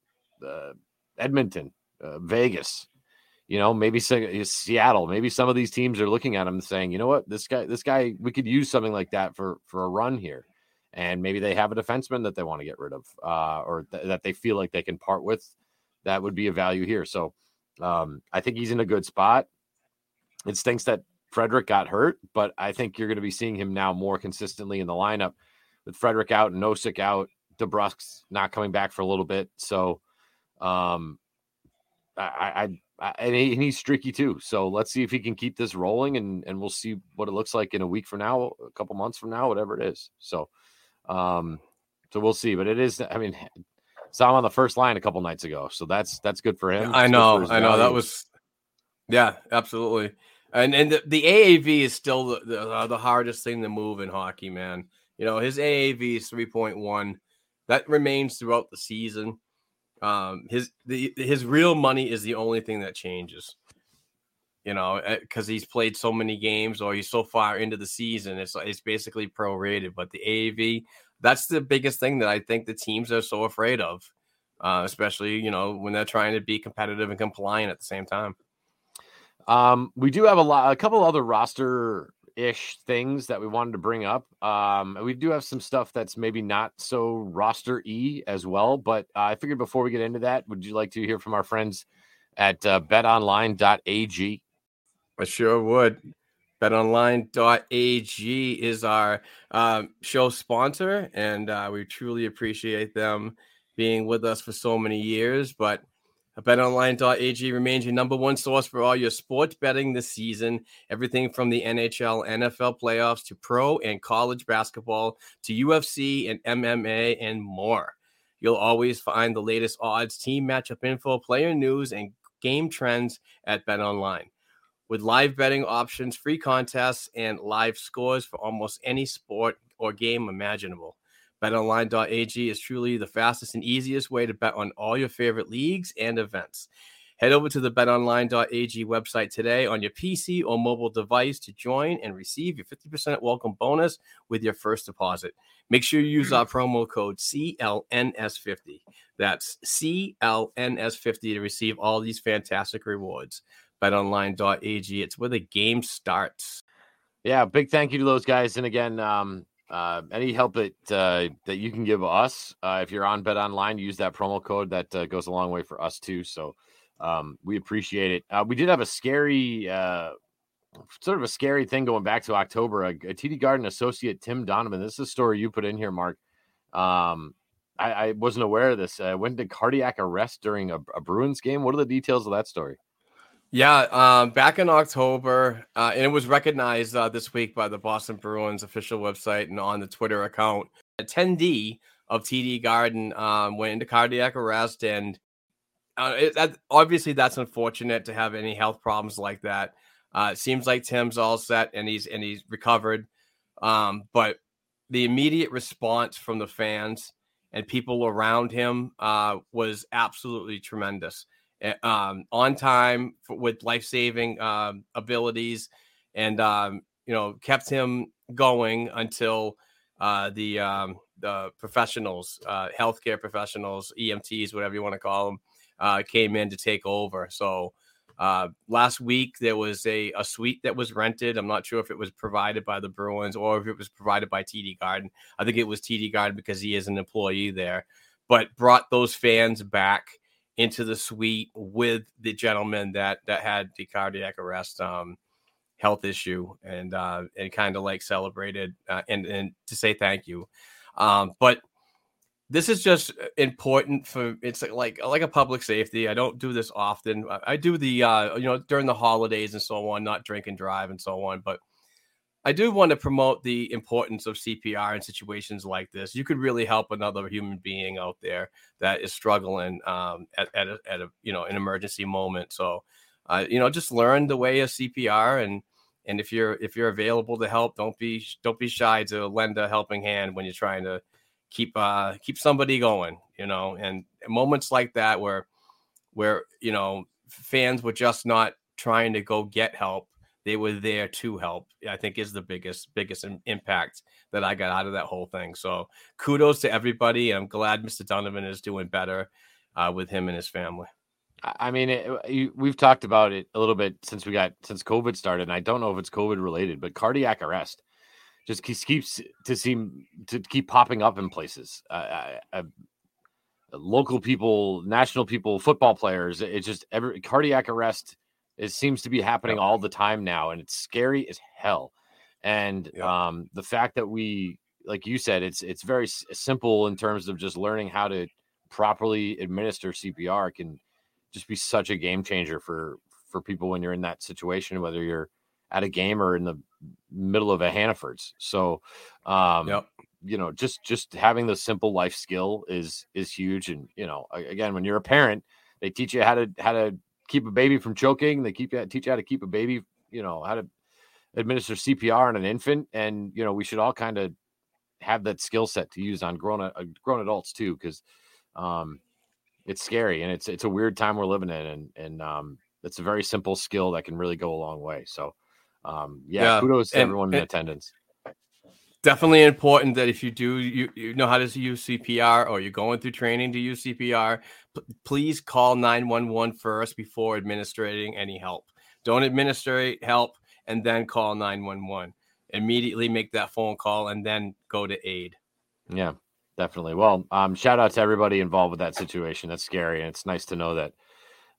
uh, Edmonton, uh, Vegas, you know, maybe Se- Seattle. Maybe some of these teams are looking at him saying, you know what, this guy, this guy, we could use something like that for for a run here. and maybe they have a defenseman that they want to get rid of, uh, or th- that they feel like they can part with. That would be a value here. So um, I think he's in a good spot. It stinks that Frederic got hurt, but I think you're going to be seeing him now more consistently in the lineup with Frederic out, Nosek out, DeBrusk's not coming back for a little bit. So, um, I, I, I and, he, and he's streaky too. So let's see if he can keep this rolling, and and we'll see what it looks like in a week from now, a couple months from now, whatever it is. So, um, so we'll see. But it is, I mean, saw him on the first line a couple nights ago, so that's that's good for him. I It's know, I know. That was, yeah, absolutely. And and the, the AAV is still the the, uh, the hardest thing to move in hockey, man. You know, his AAV is three point one. That remains throughout the season. Um, his the his real money is the only thing that changes. You know, because he's played so many games or he's so far into the season, it's it's basically prorated. But the AAV, that's the biggest thing that I think the teams are so afraid of, uh, especially you know when they're trying to be competitive and compliant at the same time. Um, we do have a lot, a couple other roster ish things that we wanted to bring up. Um, we do have some stuff that's maybe not so roster e as well. But uh, I figured before we get into that, would you like to hear from our friends at uh, betonline.ag? I sure would. BetOnline.ag is our um, show sponsor, and uh, we truly appreciate them being with us for so many years. But BetOnline.ag remains your number one source for all your sports betting this season. Everything from the NHL, NFL playoffs to pro and college basketball to UFC and MMA and more. You'll always find the latest odds, team matchup info, player news, and game trends at BetOnline. With live betting options, free contests, and live scores for almost any sport or game imaginable. BetOnline.ag is truly the fastest and easiest way to bet on all your favorite leagues and events. Head over to the betonline.ag website today on your PC or mobile device to join and receive your 50% welcome bonus with your first deposit. Make sure you use our promo code CLNS50. That's CLNS50 to receive all these fantastic rewards. BetOnline.ag, it's where the game starts. Yeah, big thank you to those guys. And again, um, uh, any help that uh, that you can give us uh, if you're on Bet Online, use that promo code. That uh, goes a long way for us too. So um, we appreciate it. Uh, we did have a scary, uh, sort of a scary thing going back to October. A, a TD Garden associate, Tim Donovan. This is a story you put in here, Mark. Um, I, I wasn't aware of this. Went into cardiac arrest during a, a Bruins game. What are the details of that story? Yeah, um, back in October, uh, and it was recognized uh, this week by the Boston Bruins official website and on the Twitter account. Attendee of TD Garden um, went into cardiac arrest, and uh, it, that, obviously that's unfortunate to have any health problems like that. Uh, it seems like Tim's all set and he's and he's recovered, um, but the immediate response from the fans and people around him uh, was absolutely tremendous um, on time for, with life saving um, abilities, and um, you know kept him going until uh, the um, the professionals, uh, healthcare professionals, EMTs, whatever you want to call them, uh, came in to take over. So. Uh, last week there was a, a suite that was rented. I'm not sure if it was provided by the Bruins or if it was provided by TD Garden. I think it was TD Garden because he is an employee there, but brought those fans back into the suite with the gentleman that that had the cardiac arrest um, health issue and uh, and kind of like celebrated uh, and and to say thank you. Um, but this is just important for it's like like a public safety. I don't do this often. I, I do the uh, you know during the holidays and so on, not drink and drive and so on, but. I do want to promote the importance of CPR in situations like this. You could really help another human being out there that is struggling um, at, at, a, at a you know an emergency moment. So, uh, you know, just learn the way of CPR, and and if you're if you're available to help, don't be don't be shy to lend a helping hand when you're trying to keep uh, keep somebody going. You know, and moments like that where where you know fans were just not trying to go get help they were there to help i think is the biggest biggest impact that i got out of that whole thing so kudos to everybody i'm glad mr donovan is doing better uh, with him and his family I mean, it, you, we've talked about it a little bit since we got since COVID started, and I don't know if it's COVID related, but cardiac arrest. just keeps keeps to seem to keep popping up in places. Uh, uh, local people, national people, football players. It just every cardiac arrest. It seems to be happening all the time now, and it's scary as hell. And um, the fact that we, like you said, it's it's very s- simple in terms of just learning how to properly administer CPR can just be such a game changer for for people when you're in that situation, whether you're at a game or in the middle of a Hannaford's. So, um, Yep. you know, just just having the simple life skill is is huge. And you know, again, when you're a parent, they teach you how to how to keep a baby from choking. They keep you teach you how to keep a baby, you know, how to administer CPR on an infant. And you know, we should all kind of have that skill set to use on grown uh, grown adults too, because um, it's scary and it's it's a weird time we're living in, and and um, it's a very simple skill that can really go a long way. So, um, yeah, Yeah, kudos to and- everyone in and- attendance. Definitely important that if you do you, you know how to use CPR or you're going through training to use CPR, p- please call 911 first before administering any help. Don't administrate help and then call 911. Immediately make that phone call and then go to aid. Yeah, definitely. Well, um, shout out to everybody involved with that situation. That's scary, and it's nice to know that.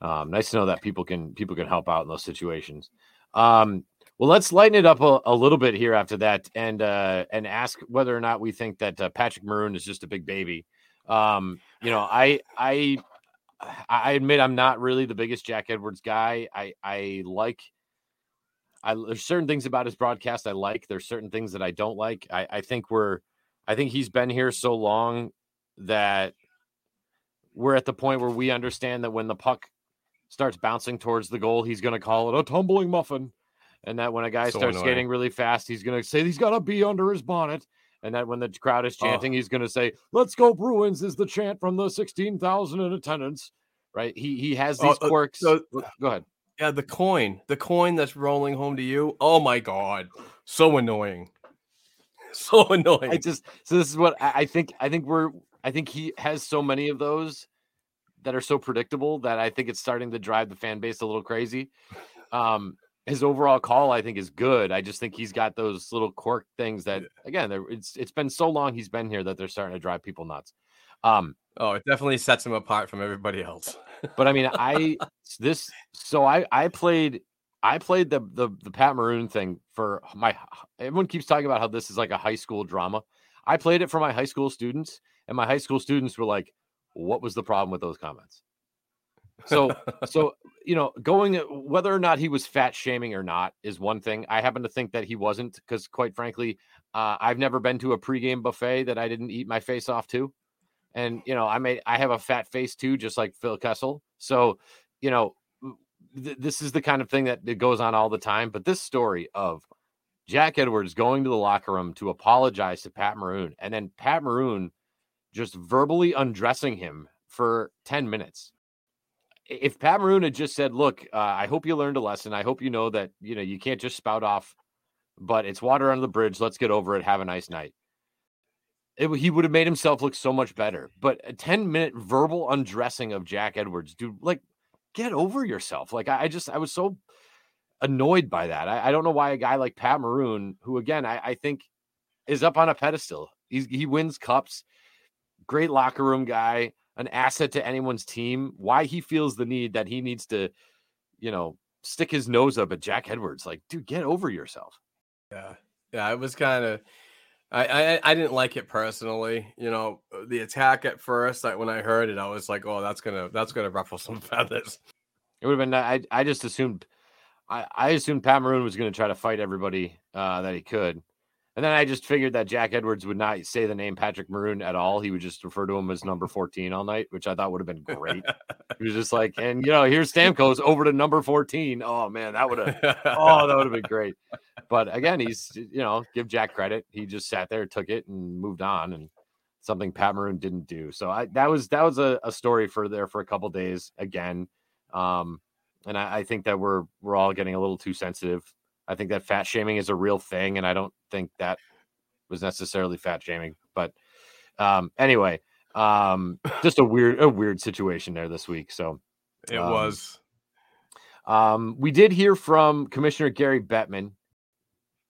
Um, nice to know that people can people can help out in those situations. Um, well, let's lighten it up a, a little bit here after that, and uh, and ask whether or not we think that uh, Patrick Maroon is just a big baby. Um, you know, I I I admit I'm not really the biggest Jack Edwards guy. I I like. I, there's certain things about his broadcast I like. There's certain things that I don't like. I, I think we're I think he's been here so long that we're at the point where we understand that when the puck starts bouncing towards the goal, he's going to call it a tumbling muffin. And that when a guy So starts annoying. skating really fast, he's going to say he's got a bee under his bonnet. And that when the crowd is Oh. chanting, he's going to say, "Let's go Bruins!" is the chant from the sixteen thousand in attendance. Right? He he has Oh, these uh, quirks. so- Go ahead. Yeah, the coin, the coin that's rolling home to you. Oh my god, so annoying, so annoying. I just so this is what I, I think. I think we're. I think he has so many of those that are so predictable that I think it's starting to drive the fan base a little crazy. Um, his overall call, I think, is good. I just think he's got those little quirk things that, again, it's it's been so long he's been here that they're starting to drive people nuts. Um, oh, it definitely sets him apart from everybody else. but I mean, I this so I I played I played the the the Pat Maroon thing for my everyone keeps talking about how this is like a high school drama. I played it for my high school students, and my high school students were like, "What was the problem with those comments?" So so you know, going whether or not he was fat shaming or not is one thing. I happen to think that he wasn't because, quite frankly, uh, I've never been to a pregame buffet that I didn't eat my face off to, and you know, I may I have a fat face too, just like Phil Kessel. So you know, th- this is the kind of thing that, goes on all the time. But this story of Jack Edwards going to the locker room to apologize to Pat Maroon, and then Pat Maroon just verbally undressing him for ten minutes if Pat Maroon had just said, "Look, uh, I hope you learned a lesson. I hope you know that you know you can't just spout off, but it's water under the bridge. Let's get over it. Have a nice night." It, he would have made himself look so much better. But a ten minute verbal undressing of Jack Edwards, dude, like get over yourself. Like I, I just I was so annoyed by that. I, I don't know why a guy like Pat Maroon, who again I, I think is up on a pedestal, he wins cups, great locker room guy an asset to anyone's team, why he feels the need that he needs to, you know, stick his nose up at Jack Edwards. Like, dude, get over yourself. Yeah, yeah, it was kind of. I, I I didn't like it personally. You know, uh, the attack at first. Like when I heard it, I was like, "Oh, that's gonna that's gonna ruffle some feathers." It would have been. I I just assumed. I I assumed Pat Maroon was going to try to fight everybody uh, that he could, and then I just figured that Jack Edwards would not say the name Patrick Maroon at all. He would just refer to him as number fourteen all night, which I thought would have been great. he was just like, and you know, here's Stamkos over to number fourteen. Oh man, that would have. oh, that would have been great. But again, he's you know, give Jack credit. He just sat there, took it, and moved on, and something Pat Maroon didn't do. So I that was that was a, a story for there for a couple days again. Um, and I, I think that we're we're all getting a little too sensitive. I think that fat shaming is a real thing, and I don't think that was necessarily fat shaming. But um, anyway, um, just a weird a weird situation there this week. So it Um, was. um, we did hear from Commissioner Gary Bettman.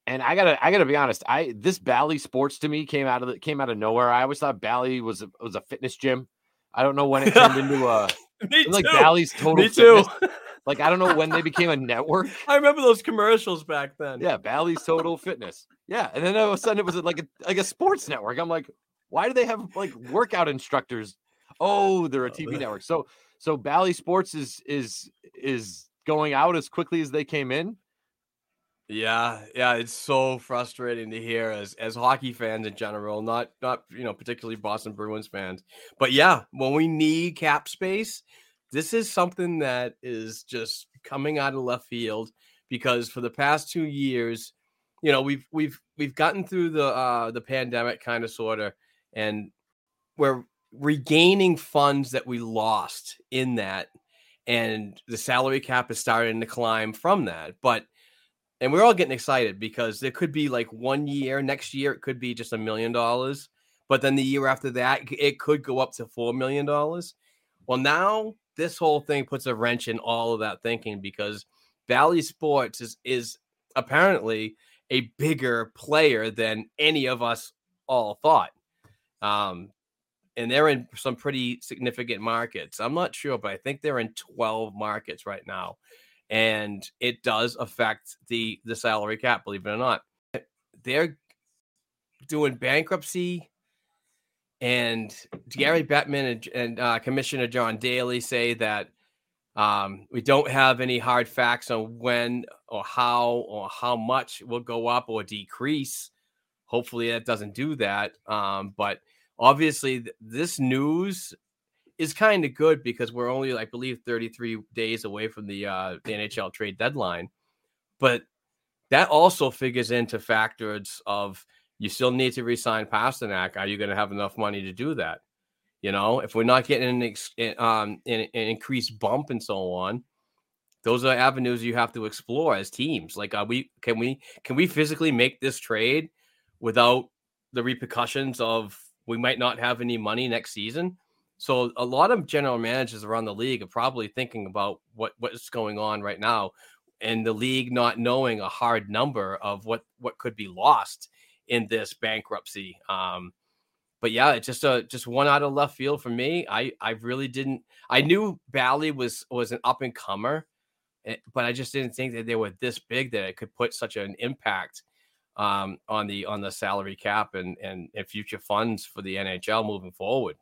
and I gotta I gotta be honest. I this Bally Sports to me came out of the, came out of nowhere. I always thought Bally was a, was a fitness gym. I don't know when it turned into a Me like too. Bally's total Me too. Like I don't know when they became a network. I remember those commercials back then. Yeah, Bally's Total Fitness. Yeah, and then all of a sudden it was like a like a sports network. I'm like, why do they have like workout instructors? Oh, they're a oh, TV network. So so Bally Sports is is is going out as quickly as they came in. Yeah, yeah, it's so frustrating to hear as as hockey fans in general, not not you know particularly Boston Bruins fans. But yeah, when we need cap space, this is something that is just coming out of left field because for the past 2 years, you know, we've we've we've gotten through the uh the pandemic kind of sort of and we're regaining funds that we lost in that and the salary cap is starting to climb from that. But and we're all getting excited because there could be like one year next year it could be just a million dollars but then the year after that it could go up to four million dollars well now this whole thing puts a wrench in all of that thinking because Bally sports is is apparently a bigger player than any of us all thought. Um and they're in some pretty significant markets. I'm not sure but i think they're in 12 markets right now and it does affect the the salary cap believe it or not. They're doing bankruptcy and gary bettman and, and uh, commissioner john daly say that um, we don't have any hard facts on when or how or how much will go up or decrease hopefully that doesn't do that um, but obviously th- this news is kind of good because we're only, I believe, 33 days away from the uh, the NHL trade deadline. But that also figures into factors of you still need to resign Pastrnak. Are you going to have enough money to do that? You know, if we're not getting an, um, an, an increased bump and so on, those are avenues you have to explore as teams. Like, are we can we can we physically make this trade without the repercussions of we might not have any money next season? So a lot of general managers around the league are probably thinking about what what's going on right now, and the league not knowing a hard number of what what could be lost in this bankruptcy. Um, but yeah, it's just a just one out of left field for me. I I really didn't. I knew Bally was was an up and comer, eh, but I just didn't think that they were this big that it could put such an impact um, on the on the salary cap and, and and future funds for the NHL moving forward.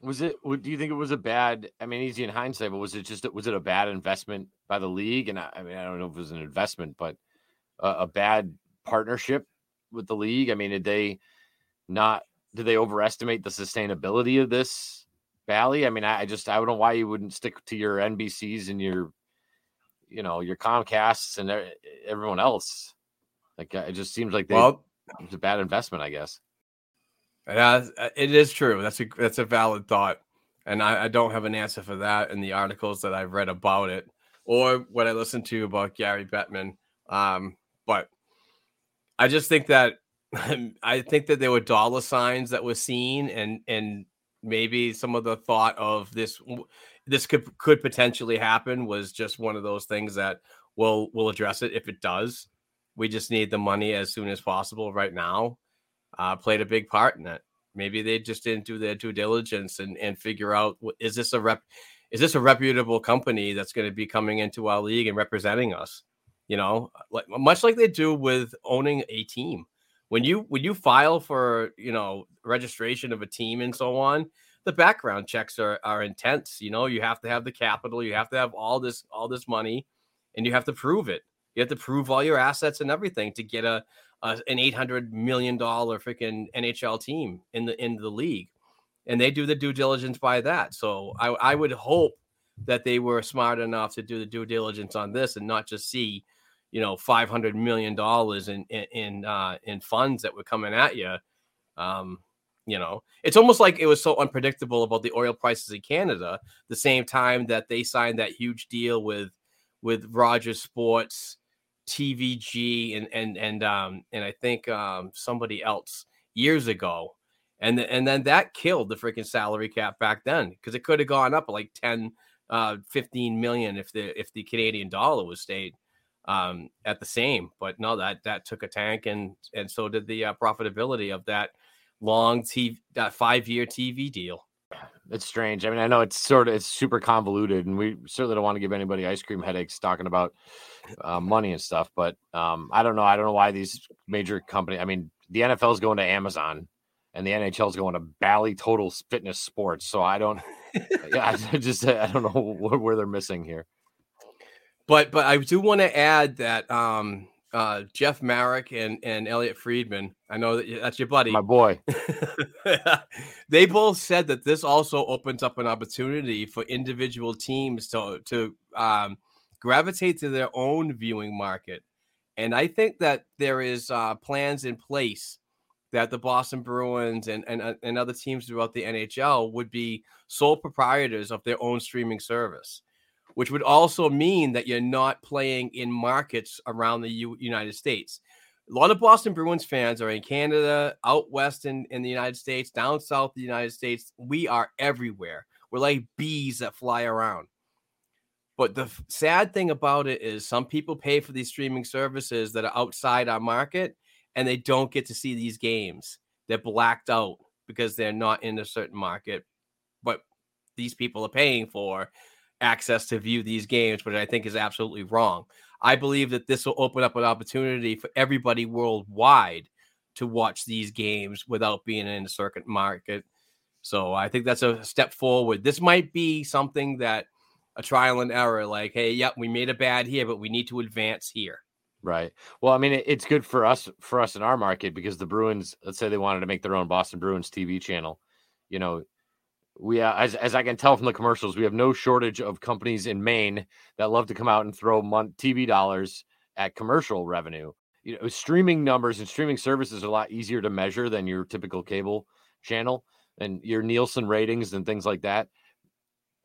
Was it? Do you think it was a bad? I mean, easy in hindsight, but was it just was it a bad investment by the league? And I, I mean, I don't know if it was an investment, but a, a bad partnership with the league. I mean, did they not? Did they overestimate the sustainability of this Bally? I mean, I, I just I don't know why you wouldn't stick to your NBCs and your, you know, your Comcasts and everyone else. Like it just seems like they, Well, it's a bad investment, I guess. Yeah, uh, it is true. That's a that's a valid thought, and I, I don't have an answer for that in the articles that I've read about it or what I listened to about Gary Bettman. Um, but I just think that I think that there were dollar signs that were seen, and and maybe some of the thought of this this could could potentially happen was just one of those things that we'll we'll address it if it does. We just need the money as soon as possible right now uh, played a big part in it. Maybe they just didn't do their due diligence and, and figure out is this a rep is this a reputable company that's going to be coming into our league and representing us? You know, like much like they do with owning a team. When you when you file for you know registration of a team and so on, the background checks are are intense. You know, you have to have the capital, you have to have all this all this money, and you have to prove it. You have to prove all your assets and everything to get a, a an eight hundred million dollar freaking NHL team in the in the league, and they do the due diligence by that. So I, I would hope that they were smart enough to do the due diligence on this and not just see, you know, five hundred million dollars in in in, uh, in funds that were coming at you. Um, you know, it's almost like it was so unpredictable about the oil prices in Canada. The same time that they signed that huge deal with with Rogers Sports, TVG, and and and um and I think um somebody else years ago, and and then that killed the freaking salary cap back then because it could have gone up like 10, uh, 15 million if the if the Canadian dollar was stayed um, at the same. But no, that that took a tank, and and so did the uh, profitability of that long TV, that five year TV deal. It's strange. I mean, I know it's sort of it's super convoluted, and we certainly don't want to give anybody ice cream headaches talking about uh, money and stuff. But um, I don't know. I don't know why these major company. I mean, the NFL is going to Amazon, and the NHL is going to Bally Total Fitness Sports. So I don't. Yeah, I just I don't know what, where they're missing here. But but I do want to add that um, uh, Jeff Marek and and Elliot Friedman. I know that that's your buddy, my boy. they both said that this also opens up an opportunity for individual teams to to um, gravitate to their own viewing market, and I think that there is uh, plans in place that the Boston Bruins and, and uh, and other teams throughout the NHL would be sole proprietors of their own streaming service which would also mean that you're not playing in markets around the U- United States. A lot of Boston Bruins fans are in Canada, out west in, in the United States, down south the United States. We are everywhere. We're like bees that fly around. But the sad thing about it is some people pay for these streaming services that are outside our market and they don't get to see these games. They're blacked out because they're not in a certain market. But these people are paying for access to view these games, which I think is absolutely wrong. I believe that this will open up an opportunity for everybody worldwide to watch these games without being in a circuit market. So I think that's a step forward. This might be something that a trial and error, like, hey, yep, we made a bad here, but we need to advance here. Right. Well, I mean, it's good for us for us in our market because the Bruins, let's say they wanted to make their own Boston Bruins TV channel, you know, we uh, as as I can tell from the commercials, we have no shortage of companies in Maine that love to come out and throw mon- TV dollars at commercial revenue. You know, streaming numbers and streaming services are a lot easier to measure than your typical cable channel and your Nielsen ratings and things like that.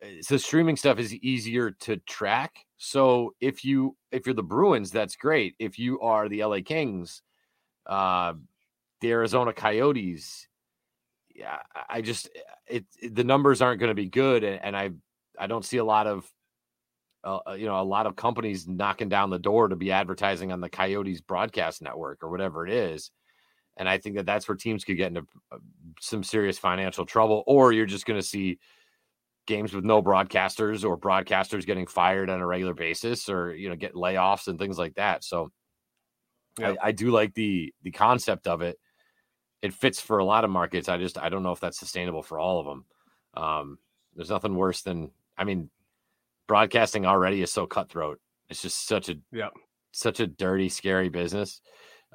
Eh, so streaming stuff is easier to track. So if you if you're the Bruins, that's great. If you are the LA Kings, uh, the Arizona Coyotes, yeah, I just it, it the numbers aren't going to be good, and, and, I I don't see a lot of uh, uh, you know a lot of companies knocking down the door to be advertising on the Coyotes broadcast network or whatever it is, and I think that that's where teams could get into uh, some serious financial trouble, or you're just going to see games with no broadcasters or broadcasters getting fired on a regular basis or you know get layoffs and things like that. So. I, I do like the the concept of it it fits for a lot of markets. I just I don't know if that's sustainable for all of them. Um, there's nothing worse than I mean, broadcasting already is so cutthroat. It's just such a yeah such a dirty, scary business.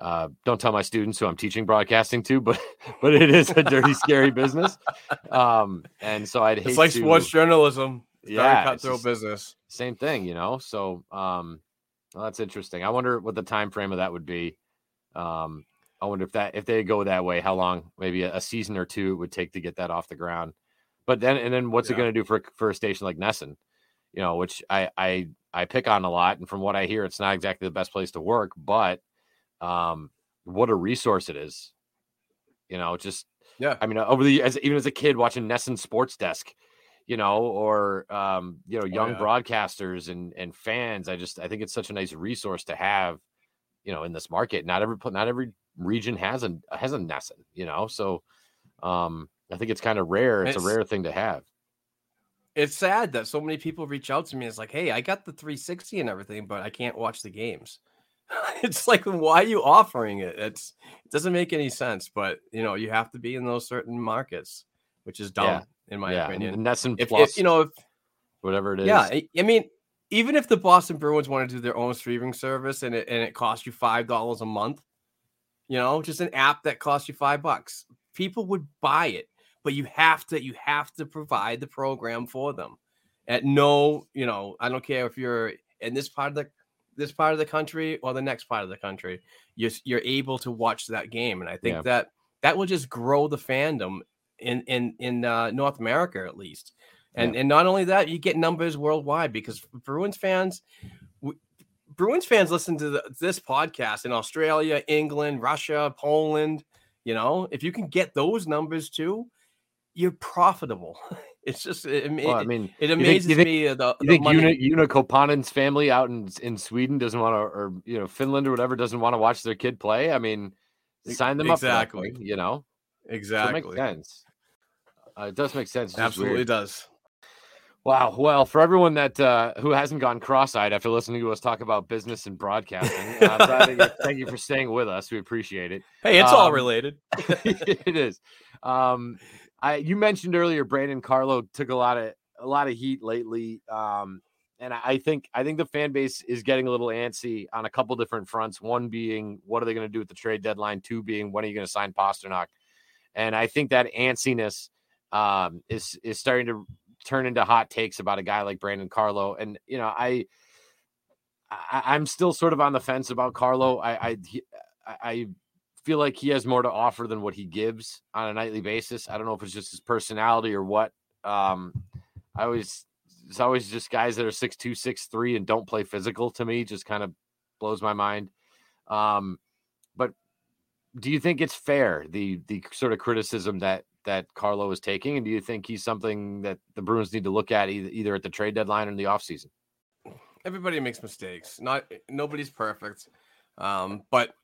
Uh, don't tell my students who I'm teaching broadcasting to, but but it is a dirty, scary business. Um, and so I'd hate it's like to, sports journalism. It's yeah, cutthroat business. Same thing, you know. So um, well, that's interesting. I wonder what the time frame of that would be. Um, I wonder if that if they go that way, how long maybe a, a season or two it would take to get that off the ground. But then and then what's yeah. it going to do for for a station like NESN? You know, which I I I pick on a lot, and from what I hear, it's not exactly the best place to work. But um, what a resource it is. You know, just yeah. I mean, over the as even as a kid watching NESN Sports Desk, you know, or um, you know, young oh, yeah. broadcasters and and fans. I just I think it's such a nice resource to have, you know, in this market. Not every not every region has a has a NESN, you know. So um I think it's kind of rare. It's, it's, a rare thing to have. It's sad that so many people reach out to me. It's like, hey, I got the 360 and everything, but I can't watch the games. it's like, why are you offering it? It's it doesn't make any sense. But you know, you have to be in those certain markets, which is dumb yeah. in my yeah. opinion. And NESN if, plus, if, you know, if whatever it is. Yeah, I, I mean, even if the Boston Bruins want to do their own streaming service and it and it costs you five dollars a month, you know, just an app that costs you five bucks. People would buy it, but you have to you have to provide the program for them. At no, you know, I don't care if you're in this part of the this part of the country or the next part of the country, you're you're able to watch that game, and I think yeah. that that will just grow the fandom in in in uh, North America at least. And yeah. and not only that, you get numbers worldwide because Bruins fans, Bruins fans listen to the, this podcast in Australia, England, Russia, Poland. You know, if you can get those numbers too, you're profitable. It's just it, it, Well, I mean, it you think- amazes you think- me uh, the, You the think money- Joona, Joona Koppanen's family out in in Sweden doesn't want to, or you know, Finland or whatever doesn't want to watch their kid play? I mean, sign them up. exactly. you know, So it exactly makes sense. Uh, it does make sense. It's absolutely weird. does. Wow. Well, for everyone that uh, who hasn't gone cross-eyed after listening to us talk about business and broadcasting, uh, Brad, thank you- for staying with us. We appreciate it. Hey, it's all Um, related. it is. Um, I you mentioned earlier Brandon Carlo took a lot of a lot of heat lately. Um, and I think I think the fan base is getting a little antsy on a couple different fronts. One being what are they going to do with the trade deadline? Two being when are you going to sign Pastrnak? And I think that antsiness um, is is starting to turn into hot takes about a guy like Brandon Carlo. And you know, I, I I'm still sort of on the fence about Carlo. I I- I feel like he has more to offer than what he gives on a nightly basis. I don't know if it's just his personality or what. Um, I always it's always just guys that are six two, six three, and don't play physical to me. Just kind of blows my mind. Um, but do you think it's fair the the sort of criticism that that Carlo is taking, and do you think he's something that the Bruins need to look at either, either at the trade deadline or in the offseason? everybody makes mistakes. Not nobody's perfect, um, but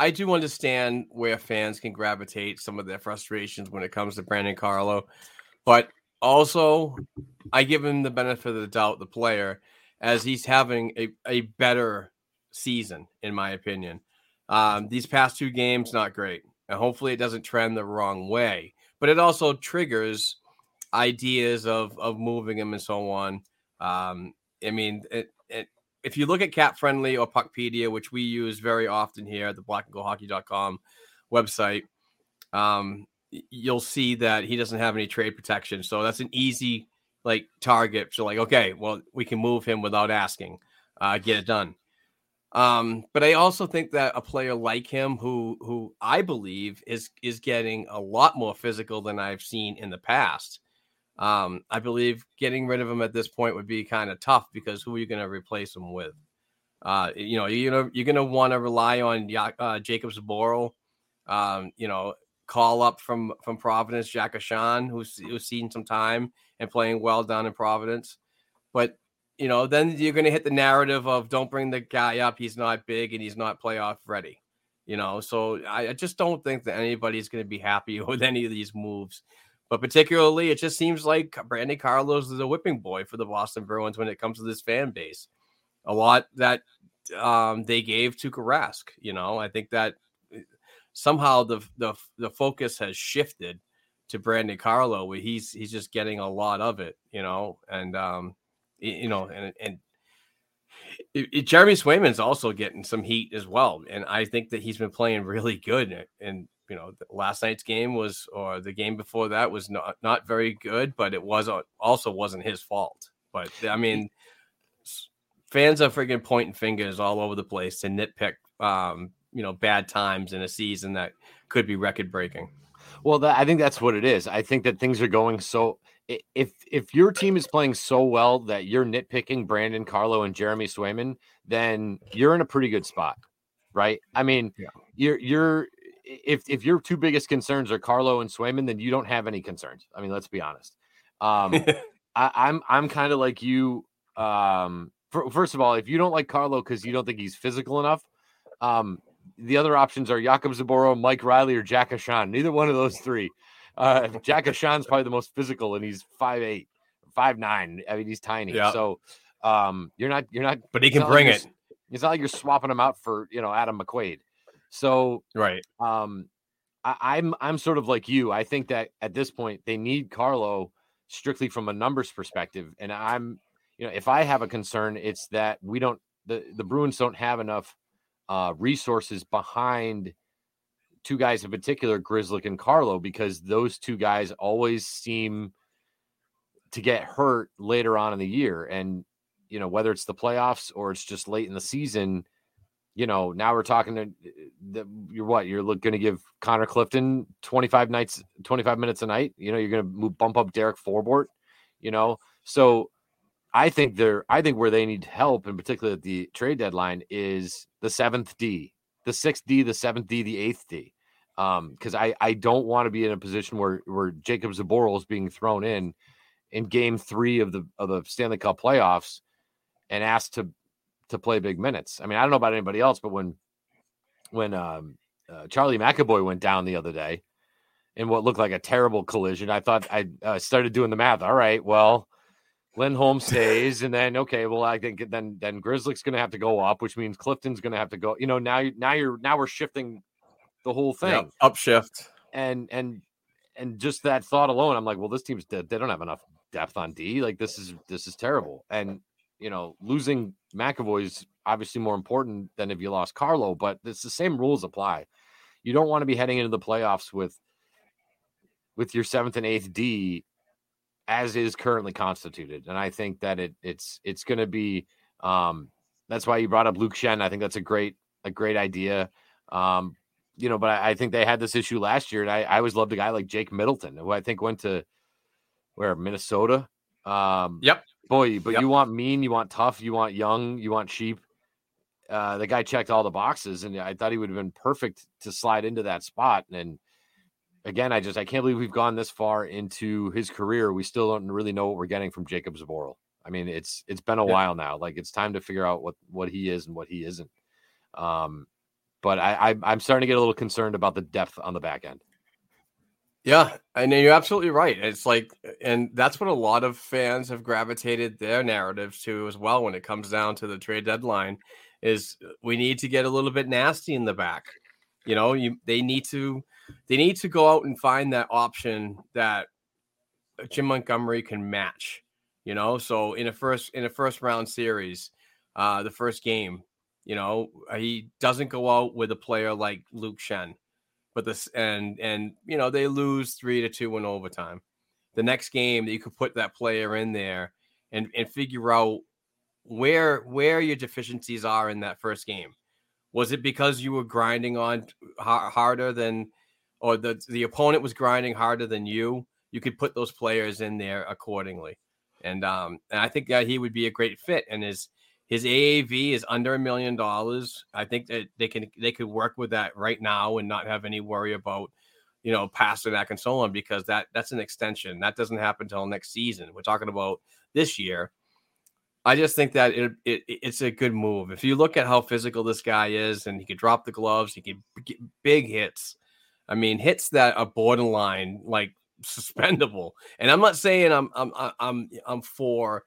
I do understand where fans can gravitate some of their frustrations when it comes to Brandon Carlo. But also, I give him the benefit of the doubt, the player, as he's having a, a better season, in my opinion. Um, these past two games, not great. And hopefully, it doesn't trend the wrong way. But it also triggers ideas of of moving him and so on. Um, I mean, it, it, if you look at Cap Friendly or Puckpedia, which we use very often here at the blackandgoldhockey.com website, um, you'll see that he doesn't have any trade protection. So that's an easy like target. So like, okay, well, we can move him without asking, uh, get it done. Um, but I also think that a player like him, who who I believe is is getting a lot more physical than I've seen in the past. Um, I believe getting rid of him at this point would be kind of tough because who are you going to replace him with? Uh, you know, you're gonna you're gonna want to rely on uh, Jacob Zboril. Um, you know, call up from from Providence, Jack Ahcan, who's who's seen some time and playing well down in Providence. But you know, then you're gonna hit the narrative of don't bring the guy up. He's not big and he's not playoff ready. You know, so I, I just don't think that anybody's gonna be happy with any of these moves. But particularly, it just seems like Brandon Carlo's is a whipping boy for the Boston Bruins when it comes to this fan base. A lot that um, they gave to Karask. You know, I think that eh, somehow the the the focus has shifted to Brandon Carlo, where he's he's just getting a lot of it. You know, and um, you know, and and it, it- Jeremy Swayman's also getting some heat as well, and I think that he's been playing really good. And, and you know, last night's game was, or the game before that was not not very good, but it was also wasn't his fault. But I mean, fans are freaking pointing fingers all over the place to nitpick, um, you know, bad times in a season that could be record breaking. Well, that, I think that's what it is. I think that things are going so. If if your team is playing so well that you're nitpicking Brandon Carlo and Jeremy Swayman, then you're in a pretty good spot, right? I mean, Yeah. you're you're if if your two biggest concerns are Carlo and Swayman, then you don't have any concerns. I mean, let's be honest. Um, I, I'm I'm kind of like you. Um, fir- first of all, if you don't like Carlo because you don't think he's physical enough, um, the other options are Jakob Zboril, Mike Reilly, or Jack Ahcan. Neither one of those three. Uh, Jack Ahcan's probably the most physical, and he's five eight, five nine. I mean, he's tiny. Yeah. So um, you're not you're not. but he can not like bring it. It's not like you're swapping him out for you know Adam McQuaid. So Right. um I, I'm I'm sort of like you. I think that at this point they need Carlo strictly from a numbers perspective. And I'm you know, if I have a concern, it's that we don't the, the Bruins don't have enough uh resources behind two guys in particular, Grizzly and Carlo, because those two guys always seem to get hurt later on in the year. And you know, whether it's the playoffs or it's just late in the season, you know, now we're talking to the, you're what you're going to give Connor Clifton 25 nights, 25 minutes a night. You know, you're going to move bump up Derek Forbort, you know. So I think they're I think where they need help, in particular at the trade deadline, is the seventh D, the sixth D, the seventh D, the eighth D. Um, because I I don't want to be in a position where where Jacob Zboril is being thrown in in game three of the of the Stanley Cup playoffs and asked to to play big minutes. I mean, I don't know about anybody else, but when when um, uh, Charlie McAvoy went down the other day in what looked like a terrible collision, I thought I uh, started doing the math. All right, well, Lindholm stays, and then okay, well, I think then then Grzelcyk's going to have to go up, which means Clifton's going to have to go. You know, now now you're now we're shifting the whole thing, Yeah, upshift. and and and just that thought alone, I'm like, well, this team's dead. They don't have enough depth on D. Like this is this is terrible, and you know, losing McAvoy is obviously more important than if you lost Carlo, but it's the same rules apply. You don't want to be heading into the playoffs with with your seventh and eighth D as is currently constituted. And I think that it it's it's gonna be um that's why you brought up Luke Schenn. I think that's a great a great idea. Um, you know, but I, I think they had this issue last year, and I, I always loved a guy like Jake Middleton, who I think went to where Minnesota. Um, Yep. Boy, but Yep. you want mean, you want tough, you want young, you want cheap. Uh, the guy checked all the boxes, and I thought he would have been perfect to slide into that spot. And again, I just I can't believe we've gone this far into his career. We still don't really know what we're getting from Jacob Zboril. I mean, it's it's been a Yeah. while now. Like it's time to figure out what what he is and what he isn't. Um, but I, I I'm starting to get a little concerned about the depth on the back end. Yeah, and you're absolutely right. It's like, and that's what a lot of fans have gravitated their narratives to as well when it comes down to the trade deadline. Is we need to get a little bit nasty in the back. You know, you they need to they need to go out and find that option that Jim Montgomery can match. You know, so in a first in a first round series, uh, the first game, you know, he doesn't go out with a player like Luke Schenn but this and and you know they lose three to two in overtime. The next game that you could put that player in there and and figure out where where your deficiencies are in that first game. Was it because you were grinding on har- harder than, or the the opponent was grinding harder than you? You could put those players in there accordingly, and um and I think that he would be a great fit. And his his AAV is under a million dollars. I think that they can they could work with that right now and not have any worry about you know Pastrnak and so on because that that's an extension that doesn't happen until next season. We're talking about this year. I just think that it, it it's a good move. If you look at how physical this guy is, and he could drop the gloves, he could get big hits. I mean, hits that are borderline like suspendable. And I'm not saying I'm I'm I'm I'm for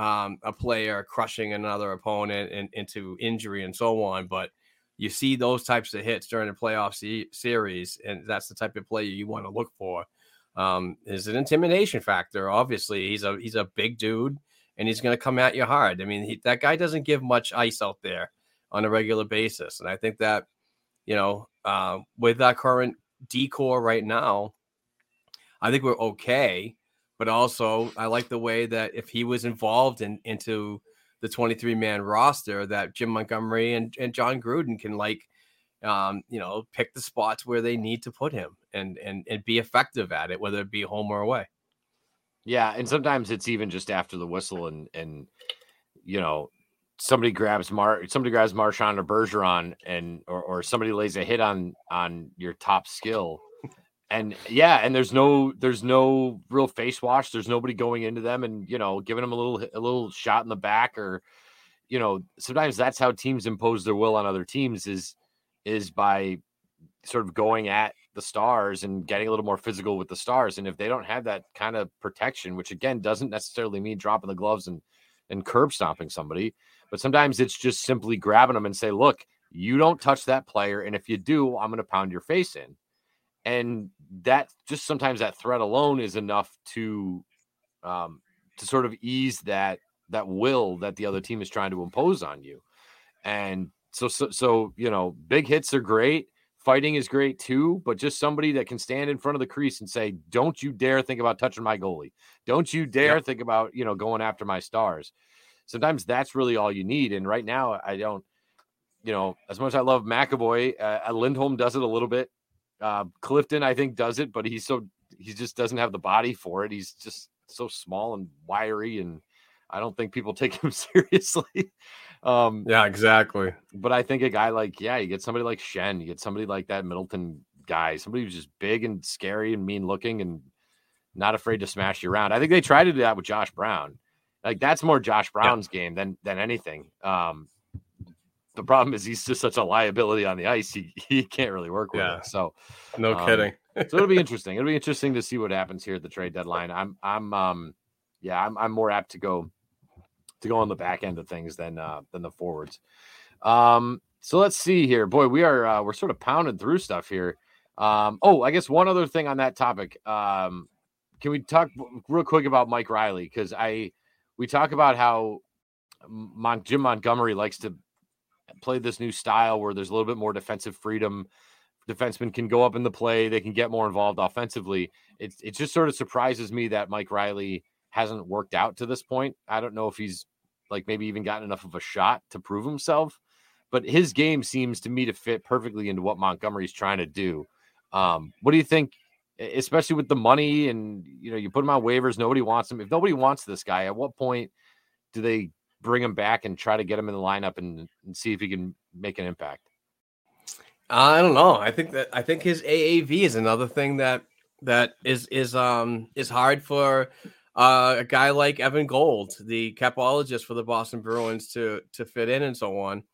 um, a player crushing another opponent and, into injury and so on. But you see those types of hits during the playoff se- series, and that's the type of player you want to look for. Um, is an intimidation factor. Obviously, he's a he's a big dude, and he's going to come at you hard. I mean, he, that guy doesn't give much ice out there on a regular basis, and I think that you know uh, with our current decor right now, I think we're okay but also I like the way that if he was involved in into the 23 man roster, that Jim Montgomery and, and John Gruden can like, um, you know, pick the spots where they need to put him and and and be effective at it, whether it be home or away. Yeah, and sometimes it's even just after the whistle, and and you know somebody grabs Mar somebody grabs Marchand or Bergeron, and or or somebody lays a hit on on your top skill, and yeah, and there's no there's no real face wash. There's nobody going into them and you know giving them a little a little shot in the back or you know sometimes that's how teams impose their will on other teams is is by sort of going at the stars and getting a little more physical with the stars. And if they don't have that kind of protection, which again doesn't necessarily mean dropping the gloves and and curb stomping somebody, but sometimes it's just simply grabbing them and say, look, you don't touch that player. And if you do, I'm going to pound your face in. And that just sometimes that threat alone is enough to um to sort of ease that that will that the other team is trying to impose on you. And so so, so you know, big hits are great fighting is great too, but just somebody that can stand in front of the crease and say, "Don't you dare think about touching my goalie. Don't you dare Yep. think about you know going after my stars." Sometimes that's really all you need. And right now, I don't, you know, as much as I love McAvoy, uh, Lindholm does it a little bit. Uh, Clifton, I think, does it, but he's so he just doesn't have the body for it. He's just so small and wiry, and I don't think people take him seriously. um, Yeah, exactly. but I think a guy like yeah, you get somebody like Schenn, you get somebody like that Middleton guy, somebody who's just big and scary and mean looking, and not afraid to smash you around. I think they tried to do that with Josh Brown. Like that's more Josh Brown's yeah. game than than anything. Um, the problem is he's just such a liability on the ice. He he can't really work with yeah. it. So no um, kidding. so it'll be interesting. It'll be interesting to see what happens here at the trade deadline. I'm I'm um yeah I'm I'm more apt to go to go on the back end of things than uh than the forwards. Um so let's see here. Boy, we are uh, we're sort of pounding through stuff here. Um oh, I guess one other thing on that topic. Um can we talk real quick about Mike Reilly cuz I we talk about how Mon- Jim Montgomery likes to play this new style where there's a little bit more defensive freedom. Defensemen can go up in the play, they can get more involved offensively. It, it just sort of surprises me that Mike Reilly hasn't worked out to this point. I don't know if he's like maybe even gotten enough of a shot to prove himself, but his game seems to me to fit perfectly into what Montgomery's trying to do. Um, what do you think, especially with the money and you know, you put him on waivers, nobody wants him. If nobody wants this guy, at what point do they bring him back and try to get him in the lineup and, and see if he can make an impact? I don't know. I think that I think his AAV is another thing that that is is um is hard for uh, a guy like Evan Gold, the capologist for the Boston Bruins, to to fit in and so on.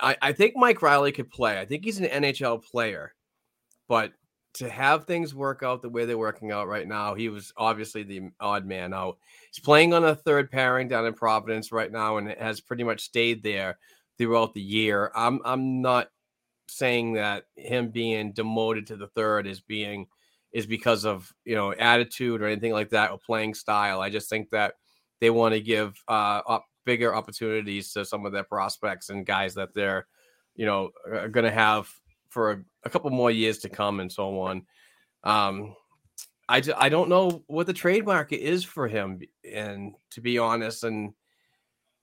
I, I think Mike Reilly could play. I think he's an NHL player, but to have things work out the way they're working out right now, he was obviously the odd man out. He's playing on a third pairing down in Providence right now, and has pretty much stayed there throughout the year. I'm I'm not saying that him being demoted to the third is being is because of you know attitude or anything like that or playing style. I just think that they want to give uh, up bigger opportunities to some of their prospects and guys that they're you know going to have for a, couple more years to come and so on. Um, I, I don't know what the trade market is for him, and to be honest, and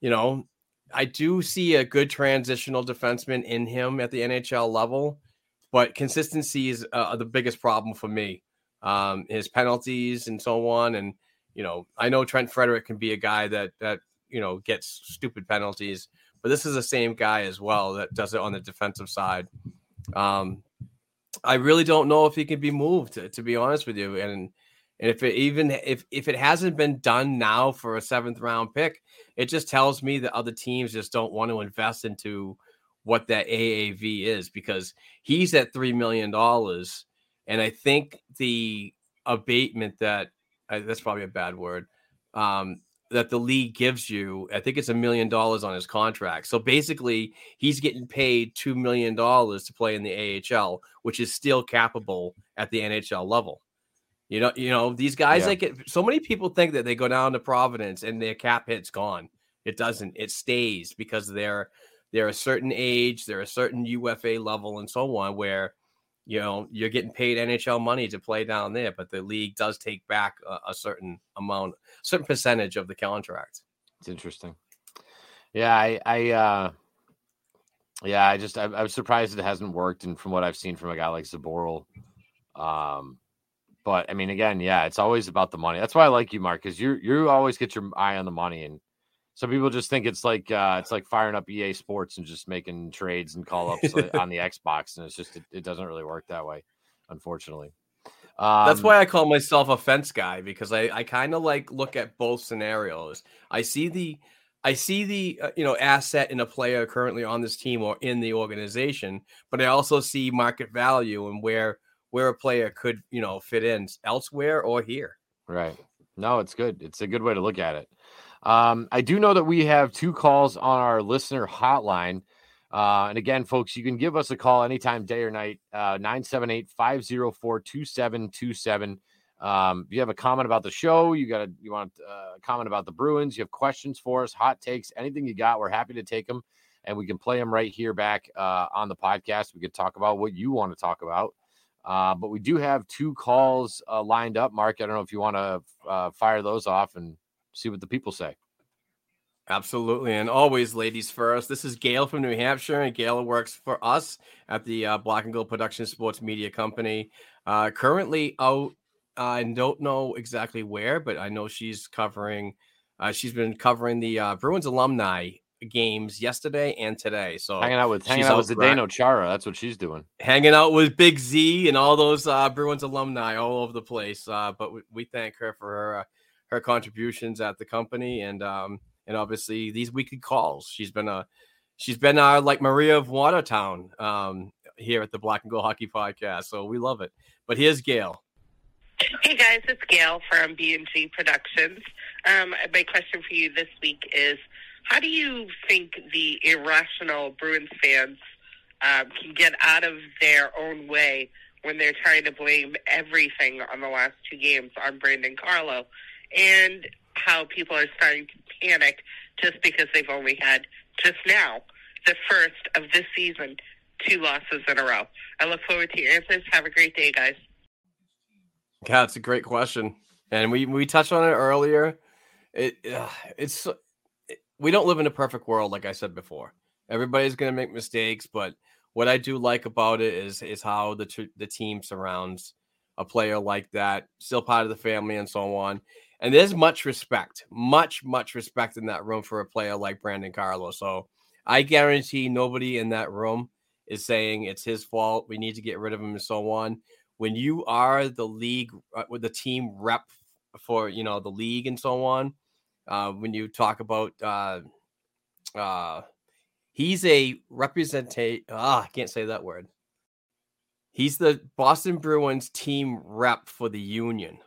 you know, I do see a good transitional defenseman in him at the NHL level, but consistency is uh, the biggest problem for me. Um, his penalties and so on, and you know, I know Trent Frederic can be a guy that that you know gets stupid penalties, but this is the same guy as well that does it on the defensive side. Um, I really don't know if he can be moved, to, to be honest with you. And and if it even if if it hasn't been done now for a seventh round pick, it just tells me that other teams just don't want to invest into what that AAV is because he's at three million dollars, and I think the abatement that uh, that's probably a bad word. Um, that the league gives you. I think it's a million dollars on his contract. So basically, he's getting paid two million dollars to play in the AHL, which is still capable at the NHL level. You know, you know these guys yeah. like it. So many people think that they go down to Providence and their cap hit's gone. It doesn't. It stays because they're they're a certain age, they're a certain UFA level, and so on. Where you know you're getting paid NHL money to play down there, but the league does take back a, a certain amount, certain percentage of the contract. It's interesting. Yeah, I, I, uh, yeah, I just I, I surprised it hasn't worked, and from what I've seen from a guy like Zboril, um, but I mean, again, yeah, it's always about the money. That's why I like you, Mark, because you you always get your eye on the money, and some people just think it's like uh, it's like firing up EA Sports and just making trades and call ups on the Xbox, and it's just it, it, doesn't really work that way, unfortunately. Um, That's why I call myself a fence guy because I I kind of like look at both scenarios. I see the I see the uh, you know asset in a player currently on this team or in the organization, but I also see market value and where where a player could you know fit in elsewhere or here. Right. No, it's good. It's a good way to look at it. Um, I do know that we have two calls on our listener hotline. Uh, and again, folks, you can give us a call anytime, day or night, uh, 978 504 2727. Um, if you have a comment about the show, you got a, you want uh, a comment about the Bruins, you have questions for us, hot takes, anything you got, we're happy to take them and we can play them right here back uh, on the podcast. We could talk about what you want to talk about. Uh, but we do have two calls uh, lined up. Mark, I don't know if you want to uh, fire those off and see what the people say. Absolutely. And always ladies first. This is Gail from New Hampshire, and Gail works for us at the uh, Black and Gold Production Sports Media Company. Uh, currently out, I don't know exactly where, but I know she's covering, uh, she's been covering the uh, Bruins alumni games yesterday and today. So hanging out with hanging she's out with out Zdeno Chara. That's what she's doing. hanging out with Big Z and all those uh, Bruins alumni all over the place. Uh, but we, we thank her for her uh, her contributions at the company and um, and obviously these weekly calls. She's been a she's been our like Maria of Watertown um, here at the Black and Gold Hockey Podcast. So we love it. But here's Gail. Hey guys, it's Gail from B&G Productions. Um, my question for you this week is, how do you think the irrational Bruins fans um, can get out of their own way when they're trying to blame everything on the last two games on Brandon Carlo, and how people are starting to panic just because they've only had just now the first of this season two losses in a row. I look forward to your answers. Have a great day, guys. Yeah, it's a great question, and we we touched on it earlier. It uh, it's it, we don't live in a perfect world, like I said before. Everybody's going to make mistakes, but what I do like about it is is how the t- the team surrounds a player like that, still part of the family, and so on. And there's much respect, much much respect in that room for a player like Brandon Carlos. So I guarantee nobody in that room is saying it's his fault. We need to get rid of him, and so on when you are the league uh, with the team rep for you know the league and so on uh, when you talk about uh, uh, he's a representate ah i can't say that word he's the boston bruins team rep for the union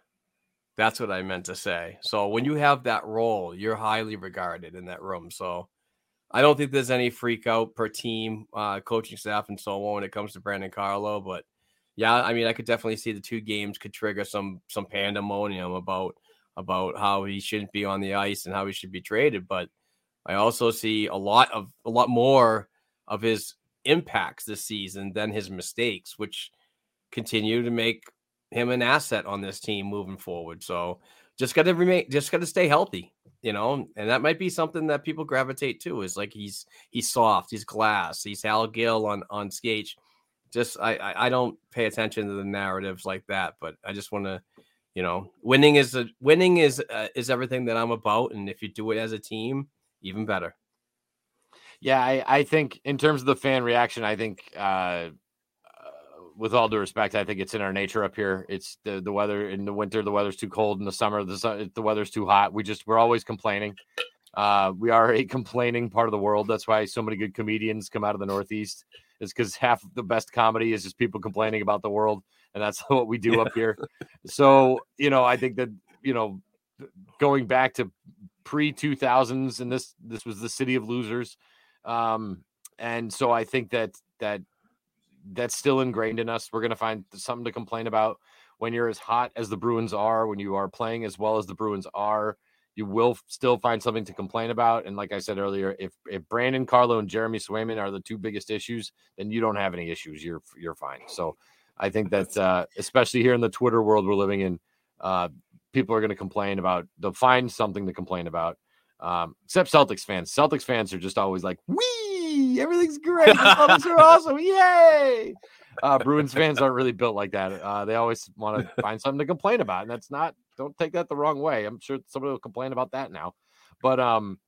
that's what i meant to say so when you have that role you're highly regarded in that room so i don't think there's any freak out per team uh, coaching staff and so on when it comes to brandon carlo but yeah, I mean, I could definitely see the two games could trigger some some pandemonium about about how he shouldn't be on the ice and how he should be traded. But I also see a lot of a lot more of his impacts this season than his mistakes, which continue to make him an asset on this team moving forward. So just got to remain, just got to stay healthy, you know, and that might be something that people gravitate to. Is like he's he's soft, he's glass, he's Hal Gill on on skate just I, I, don't pay attention to the narratives like that, but I just want to, you know, winning is a winning is uh, is everything that I'm about, and if you do it as a team, even better. Yeah, I, I think in terms of the fan reaction, I think uh, with all due respect, I think it's in our nature up here. It's the the weather in the winter, the weather's too cold. In the summer, the sun, the weather's too hot. We just we're always complaining. Uh, we are a complaining part of the world. That's why so many good comedians come out of the Northeast is because half the best comedy is just people complaining about the world, and that's what we do yeah. up here. So you know, I think that you know, going back to pre two thousands, and this this was the city of losers, um, and so I think that that that's still ingrained in us. We're going to find something to complain about when you're as hot as the Bruins are, when you are playing as well as the Bruins are you will still find something to complain about. And like I said earlier, if if Brandon Carlo and Jeremy Swayman are the two biggest issues, then you don't have any issues. You're you're fine. So I think that uh, especially here in the Twitter world we're living in, uh, people are going to complain about. They'll find something to complain about. Um, except Celtics fans. Celtics fans are just always like, "Wee, everything's great. The Celtics are awesome. Yay!" Uh, Bruins fans aren't really built like that. Uh, they always want to find something to complain about, and that's not don't take that the wrong way. I'm sure somebody will complain about that now, but um,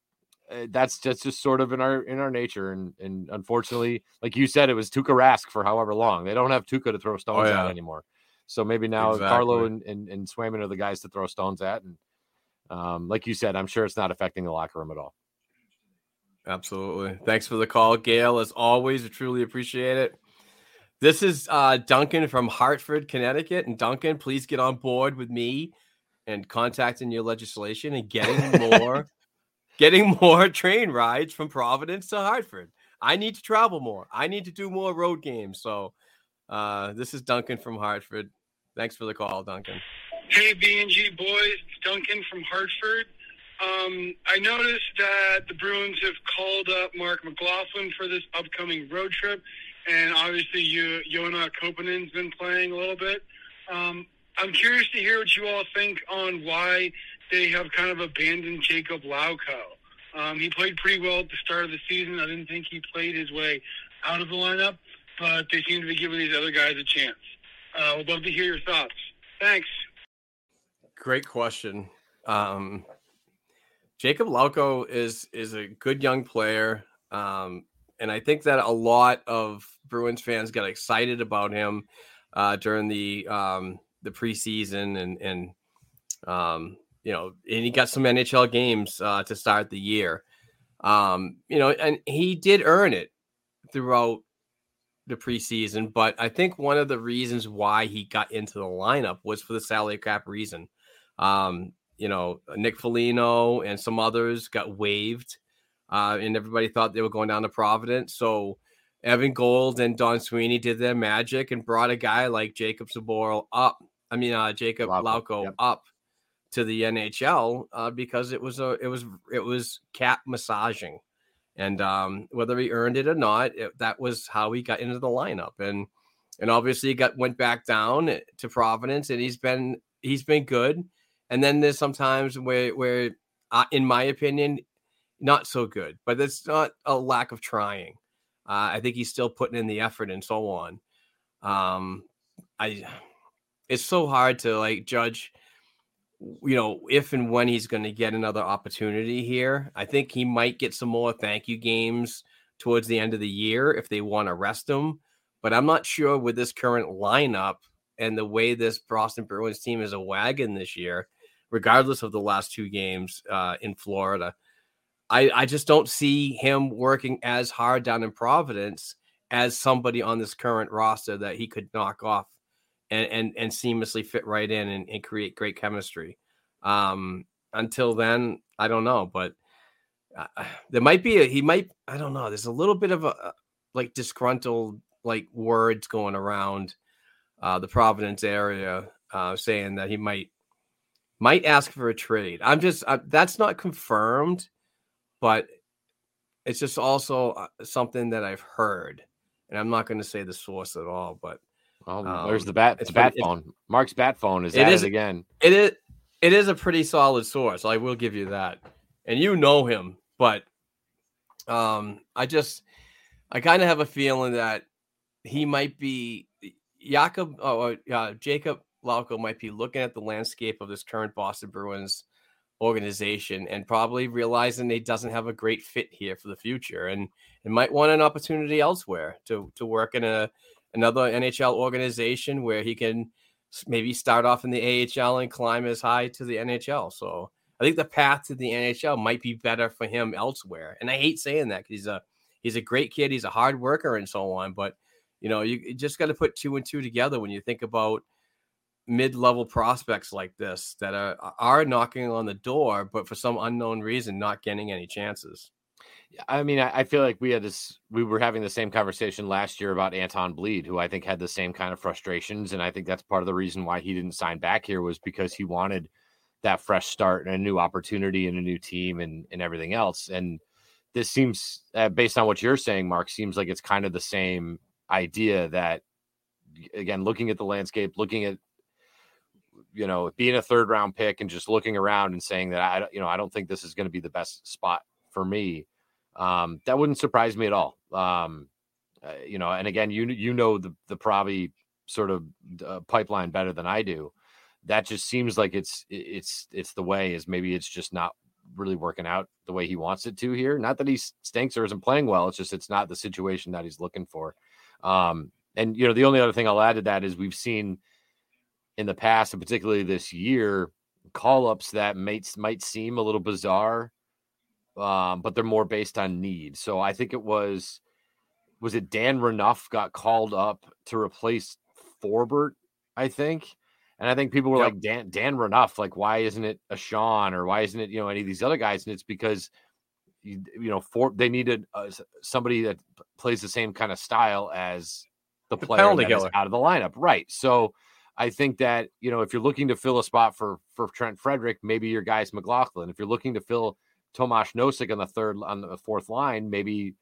eh, that's just just sort of in our in our nature, and and unfortunately, like you said, it was Tuukka Rask for however long. They don't have Tuukka to throw stones oh, yeah. at anymore, so maybe now exactly. Carlo and, and and Swayman are the guys to throw stones at, and um, like you said, I'm sure it's not affecting the locker room at all. Absolutely. Thanks for the call, Gail. As always, I truly appreciate it. This is uh, Duncan from Hartford, Connecticut. And Duncan, please get on board with me and contacting your legislation and getting more getting more train rides from Providence to Hartford. I need to travel more. I need to do more road games. So uh, this is Duncan from Hartford. Thanks for the call, Duncan. Hey, B&G boys. It's Duncan from Hartford. Um, I noticed that the Bruins have called up Marc McLaughlin for this upcoming road trip, and obviously you, Joona Koppanen's been playing a little bit. Um, I'm curious to hear what you all think on why they have kind of abandoned Jacob Lauko. Um, he played pretty well at the start of the season. I didn't think he played his way out of the lineup, but they seem to be giving these other guys a chance. Uh, would love to hear your thoughts. Thanks. Great question. Um, Jacob Lauko is is a good young player. Um, and I think that a lot of Bruins fans got excited about him uh, during the um, the preseason and and um, you know, and he got some NHL games uh, to start the year. Um, you know, and he did earn it throughout the preseason, but I think one of the reasons why he got into the lineup was for the salary cap reason. Um, you know, Nick Foligno and some others got waived, uh, and everybody thought they were going down to Providence. So Evan Gold and Don Sweeney did their magic and brought a guy like Jacob Zboril up. I mean, uh, Jacob Lauko yep. up to the NHL uh, because it was a it was it was cap massaging, and um, whether he earned it or not, it, that was how he got into the lineup, and and obviously he got went back down to Providence, and he's been he's been good, and then there's sometimes where where uh, in my opinion, not so good, but it's not a lack of trying. Uh, I think he's still putting in the effort and so on. Um, I it's so hard to like judge you know, if and when he's going to get another opportunity here. I think he might get some more thank you games towards the end of the year if they want to rest him. But I'm not sure with this current lineup and the way this Boston Bruins team is a wagon this year, regardless of the last two games uh, in Florida. I, I just don't see him working as hard down in Providence as somebody on this current roster that he could knock off and and, and seamlessly fit right in and, and create great chemistry. Um, until then, I don't know, but uh, there might be a, he might I don't know. There's a little bit of a like disgruntled like words going around uh, the Providence area uh, saying that he might might ask for a trade. I'm just uh, that's not confirmed, but it's just also uh, something that I've heard, and I'm not going to say the source at all, but well, um, there's the bat. It's bat phone. Mark's bat phone is it is, again. It is. It is a pretty solid source. I will give you that. And you know him, but um, I just, I kind of have a feeling that he might be Jacob. or oh, uh, Jacob Lauko might be looking at the landscape of this current Boston Bruins organization and probably realizing he doesn't have a great fit here for the future and and might want an opportunity elsewhere to to work in a another NHL organization where he can maybe start off in the AHL and climb as high to the NHL. So I think the path to the NHL might be better for him elsewhere. And I hate saying that because he's a he's a great kid, he's a hard worker and so on. But you know, you just got to put two and two together when you think about mid-level prospects like this that are are knocking on the door, but for some unknown reason not getting any chances. I mean, I, feel like we had this. We were having the same conversation last year about Anton Blidh, who I think had the same kind of frustrations, and I think that's part of the reason why he didn't sign back here was because he wanted that fresh start and a new opportunity and a new team and and everything else. And this seems, uh, based on what you're saying, Mark, seems like it's kind of the same idea that, again, looking at the landscape, looking at you know being a third round pick and just looking around and saying that I you know I don't think this is going to be the best spot for me um, that wouldn't surprise me at all. Um, uh, you know, and again, you you know the the probably sort of uh, pipeline better than I do. That just seems like it's it's it's the way. Is maybe it's just not really working out the way he wants it to here. Not that he stinks or isn't playing well. It's just it's not the situation that he's looking for. Um, and you know, the only other thing I'll add to that is we've seen in the past, and particularly this year, call ups that might might seem a little bizarre um, but they're more based on need. So I think it was was it Dan Renouf got called up to replace Forbort, I think. And I think people were yep. like Dan Dan Renouf, like why isn't it a Sean or why isn't it you know any of these other guys? And it's because you, you know for they needed uh, somebody that plays the same kind of style as the player that is out of the lineup, right? So I think that you know if you're looking to fill a spot for for Trent Frederic, maybe your guy's McLaughlin. If you're looking to fill Tomas Nosek on the third on the fourth line, maybe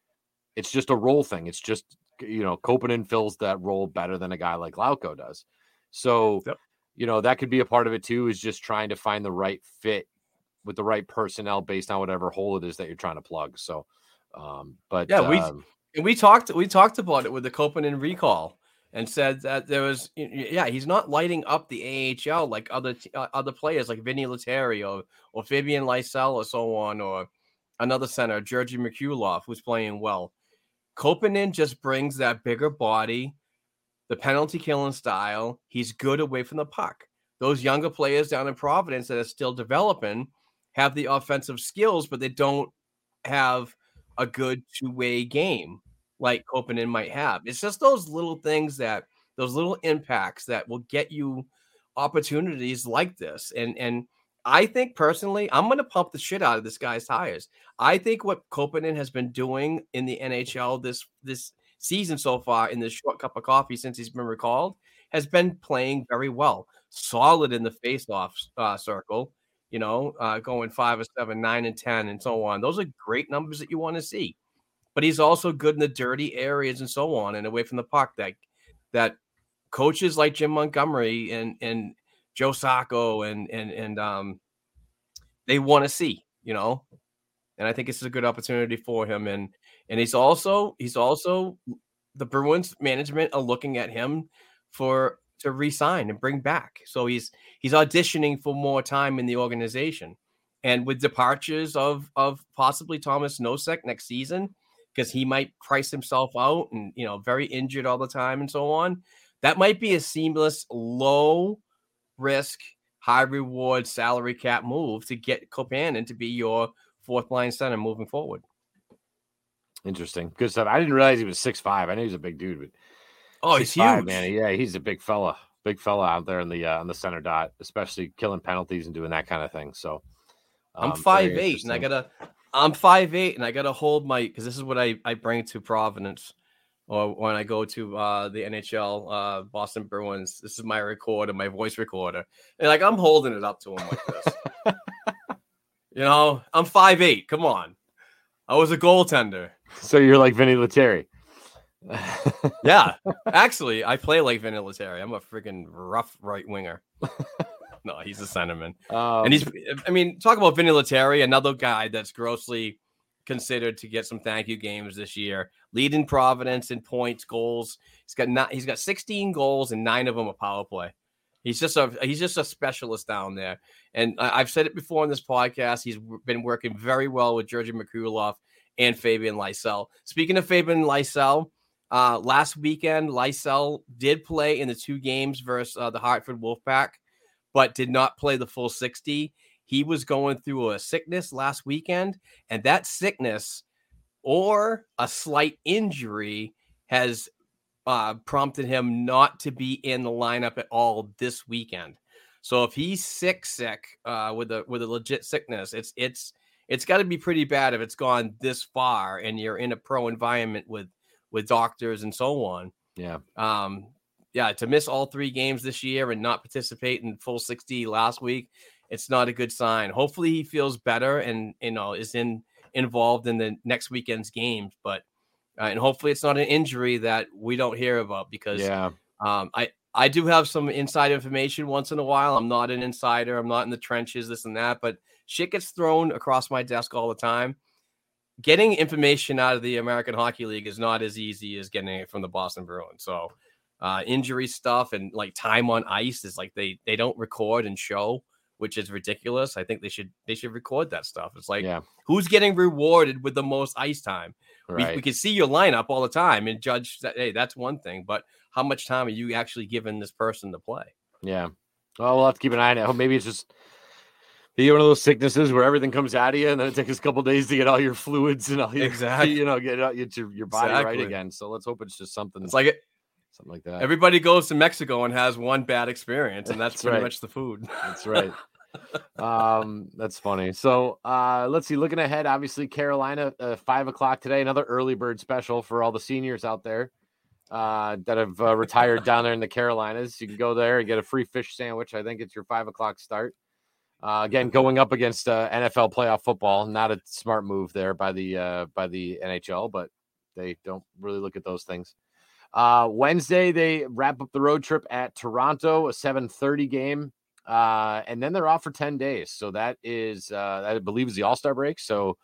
it's just a role thing. It's just you know, Koppanen fills that role better than a guy like Lauko does. So, yep. you know, that could be a part of it too, is just trying to find the right fit with the right personnel based on whatever hole it is that you're trying to plug. So, um, but yeah, we um, we talked we talked about it with the Koppanen recall, and said that there was, yeah, he's not lighting up the AHL like other uh, other players like Vinny Lettieri or or Fabian Lysell or so on, or another center, Georgi Merkulov, who's playing well. Koppanen just brings that bigger body, the penalty killing style. He's good away from the puck. Those younger players down in Providence that are still developing have the offensive skills, but they don't have a good two way game like Koppanen might have. It's just those little things that those little impacts that will get you opportunities like this. And and I think personally, I'm going to pump the shit out of this guy's tires. I think what Koppanen has been doing in the NHL this this season so far in this short cup of coffee since he's been recalled has been playing very well, solid in the face-off uh, circle. You know, uh, going five or seven, nine and ten, and so on. Those are great numbers that you want to see. But he's also good in the dirty areas and so on, and away from the puck. That that coaches like Jim Montgomery and and Joe Sacco and and and um they want to see, you know. And I think this is a good opportunity for him. And and he's also he's also the Bruins management are looking at him for to resign and bring back. So he's he's auditioning for more time in the organization. And with departures of of possibly Tomas Nosek next season, because he might price himself out and you know very injured all the time and so on, that might be a seamless low risk, high reward salary cap move to get Koppanen to be your fourth line center moving forward. Interesting. Good stuff. I didn't realize he was six five. I knew he's a big dude, but oh, he's huge, man. Yeah, he's a big fella. Big fella out there in the uh, on the center dot, especially killing penalties and doing that kind of thing. So um, I'm five eight, and I gotta. I'm five eight, and I gotta hold my because this is what I I bring to Providence or when I go to uh, the NHL uh, Boston Bruins, this is my recorder, my voice recorder, and like I'm holding it up to him like this. you know, I'm five eight. Come on, I was a goaltender. So you're like Vinny Lettieri. yeah, actually, I play like Vinny Lettieri. I'm a freaking rough right winger. no, he's a centerman, um, and he's. I mean, talk about Vinny Lettieri, another guy that's grossly considered to get some thank you games this year. Leading Providence in points, goals. He's got not, he's got 16 goals and nine of them a power play. He's just a he's just a specialist down there. And I, have said it before in this podcast. He's been working very well with Georgi Merkulov and Fabian Lysell. Speaking of Fabian Lysell, uh, last weekend Lysell did play in the two games versus uh, the Hartford Wolfpack, but did not play the full 60 he was going through a sickness last weekend, and that sickness or a slight injury has uh, prompted him not to be in the lineup at all this weekend. So if he's sick, sick uh, with a with a legit sickness, it's it's it's got to be pretty bad if it's gone this far and you're in a pro environment with with doctors and so on. Yeah. Um. Yeah. To miss all three games this year and not participate in full sixty last week, it's not a good sign. Hopefully he feels better and you know is in involved in the next weekend's games, but uh, and hopefully it's not an injury that we don't hear about because yeah, um, I I do have some inside information once in a while. I'm not an insider. I'm not in the trenches, this and that, but shit gets thrown across my desk all the time. Getting information out of the American Hockey League is not as easy as getting it from the Boston Bruins. So, uh, injury stuff and like time on ice is like they they don't record and show which is ridiculous. I think they should they should record that stuff. It's like yeah. who's getting rewarded with the most ice time? Right. We, we can see your lineup all the time and judge that. Hey, that's one thing, but how much time are you actually giving this person to play? Yeah. Well, we'll have to keep an eye on it. Maybe it's just you one of those sicknesses where everything comes out of you, and then it takes a couple days to get all your fluids and all your exactly, you know, get your your body exactly. right again. So let's hope it's just something. It's like it, something like that. Everybody goes to Mexico and has one bad experience, and that's, that's pretty right. much the food. That's right um, that's funny. So uh, let's see. Looking ahead, obviously Carolina, uh, five o'clock today. Another early bird special for all the seniors out there uh, that have uh, retired down there in the Carolinas. You can go there and get a free fish sandwich. I think it's your five o'clock start. Uh, again, going up against uh, NFL playoff football, not a smart move there by the uh, by the NHL, but they don't really look at those things. Uh, Wednesday, they wrap up the road trip at Toronto, a 7:30 game uh, and then they're off for 10 days. So that is, uh, I believe is the All Star break. So,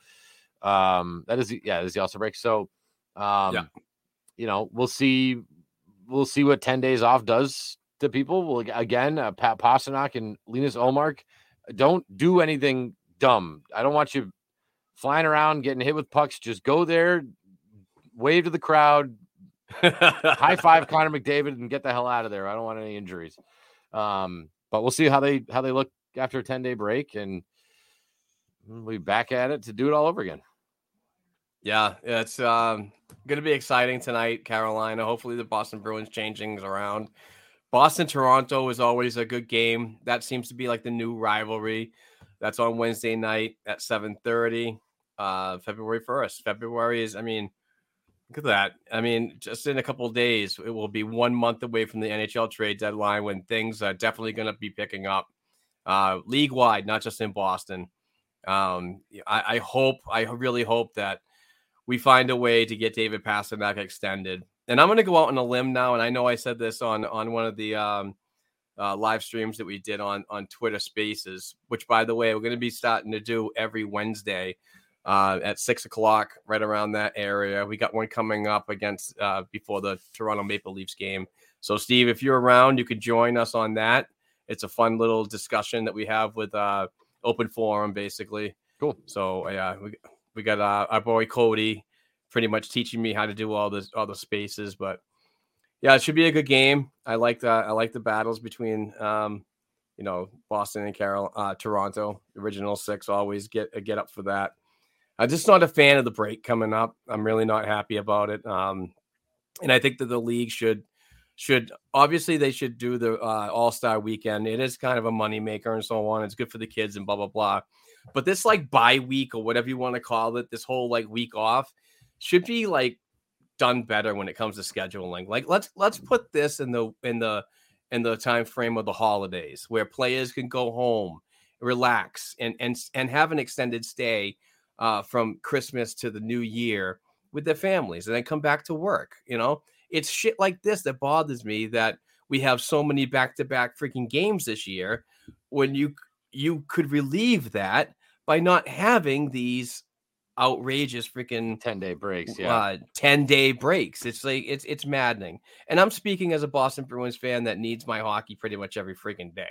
um, that is, the, yeah, is the All Star break. So, um, yeah. you know, we'll see we'll see what 10 days off does to people. We'll again, uh, Pat Pastrnak and Linus Ullmark, don't do anything dumb. I don't want you flying around getting hit with pucks. Just go there, wave to the crowd, high five Connor McDavid, and get the hell out of there. I don't want any injuries. Um, but we'll see how they how they look after a 10 day break, and we'll be back at it to do it all over again. Yeah, it's um, going to be exciting tonight, Carolina. Hopefully, the Boston Bruins change things around. Boston Toronto is always a good game. That seems to be like the new rivalry. That's on Wednesday night at 7:30, uh, February 1st. February is, I mean, look at that. I mean, just in a couple days, it will be one month away from the NHL trade deadline when things are definitely going to be picking up, uh, league wide, not just in Boston. Um, I, I hope, I really hope that we find a way to get David Pastrnak extended. And I'm going to go out on a limb now, and I know I said this on on one of the um, uh, live streams that we did on on Twitter Spaces, which by the way we're going to be starting to do every Wednesday uh, at six o'clock, right around that area. We got one coming up against uh, before the Toronto Maple Leafs game. So Steve, if you're around, you could join us on that. It's a fun little discussion that we have with uh, open forum, basically. Cool. So yeah, we we got uh, our boy Cody pretty much teaching me how to do all this all the spaces. But yeah, it should be a good game. I like the I like the battles between um, you know Boston and Carol uh, Toronto. Original six always get get up for that. I'm just not a fan of the break coming up. I'm really not happy about it. Um, and I think that the league should should obviously they should do the uh, All Star Weekend. It is kind of a moneymaker and so on. It's good for the kids and blah blah blah. But this like bye week or whatever you want to call it, this whole like week off should be like done better when it comes to scheduling. Like let's let's put this in the in the in the time frame of the holidays where players can go home, relax, and and and have an extended stay uh, from Christmas to the New Year with their families, and then come back to work. You know, it's shit like this that bothers me that we have so many back to back freaking games this year when you you could relieve that by not having these outrageous freaking 10 day breaks. Yeah. Uh, 10 day breaks. It's like it's it's maddening. And I'm speaking as a Boston Bruins fan that needs my hockey pretty much every freaking day.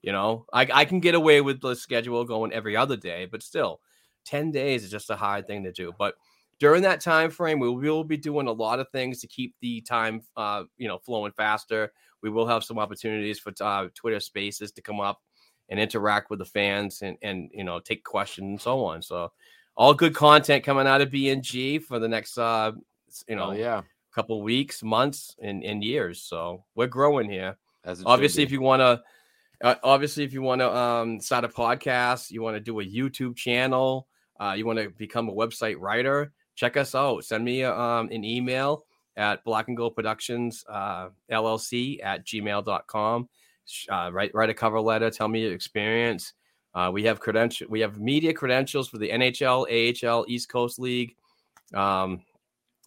You know, I, I can get away with the schedule going every other day, but still 10 days is just a hard thing to do. But during that time frame, we will be doing a lot of things to keep the time uh, you know, flowing faster. We will have some opportunities for uh, Twitter spaces to come up and interact with the fans and and you know take questions and so on. So all good content coming out of BNG for the next uh you know Oh, yeah. couple weeks, months, and, and years. So we're growing here. As Obviously, if you want to, uh, obviously, if you want to um, start a podcast, you want to do a YouTube channel, uh, you want to become a website writer, check us out. Send me um, an email at Black and Gold Productions uh, LLC at gmail.com. Uh, write write a cover letter. Tell me your experience. Uh, we have credential. We have media credentials for the NHL, AHL, East Coast League, um,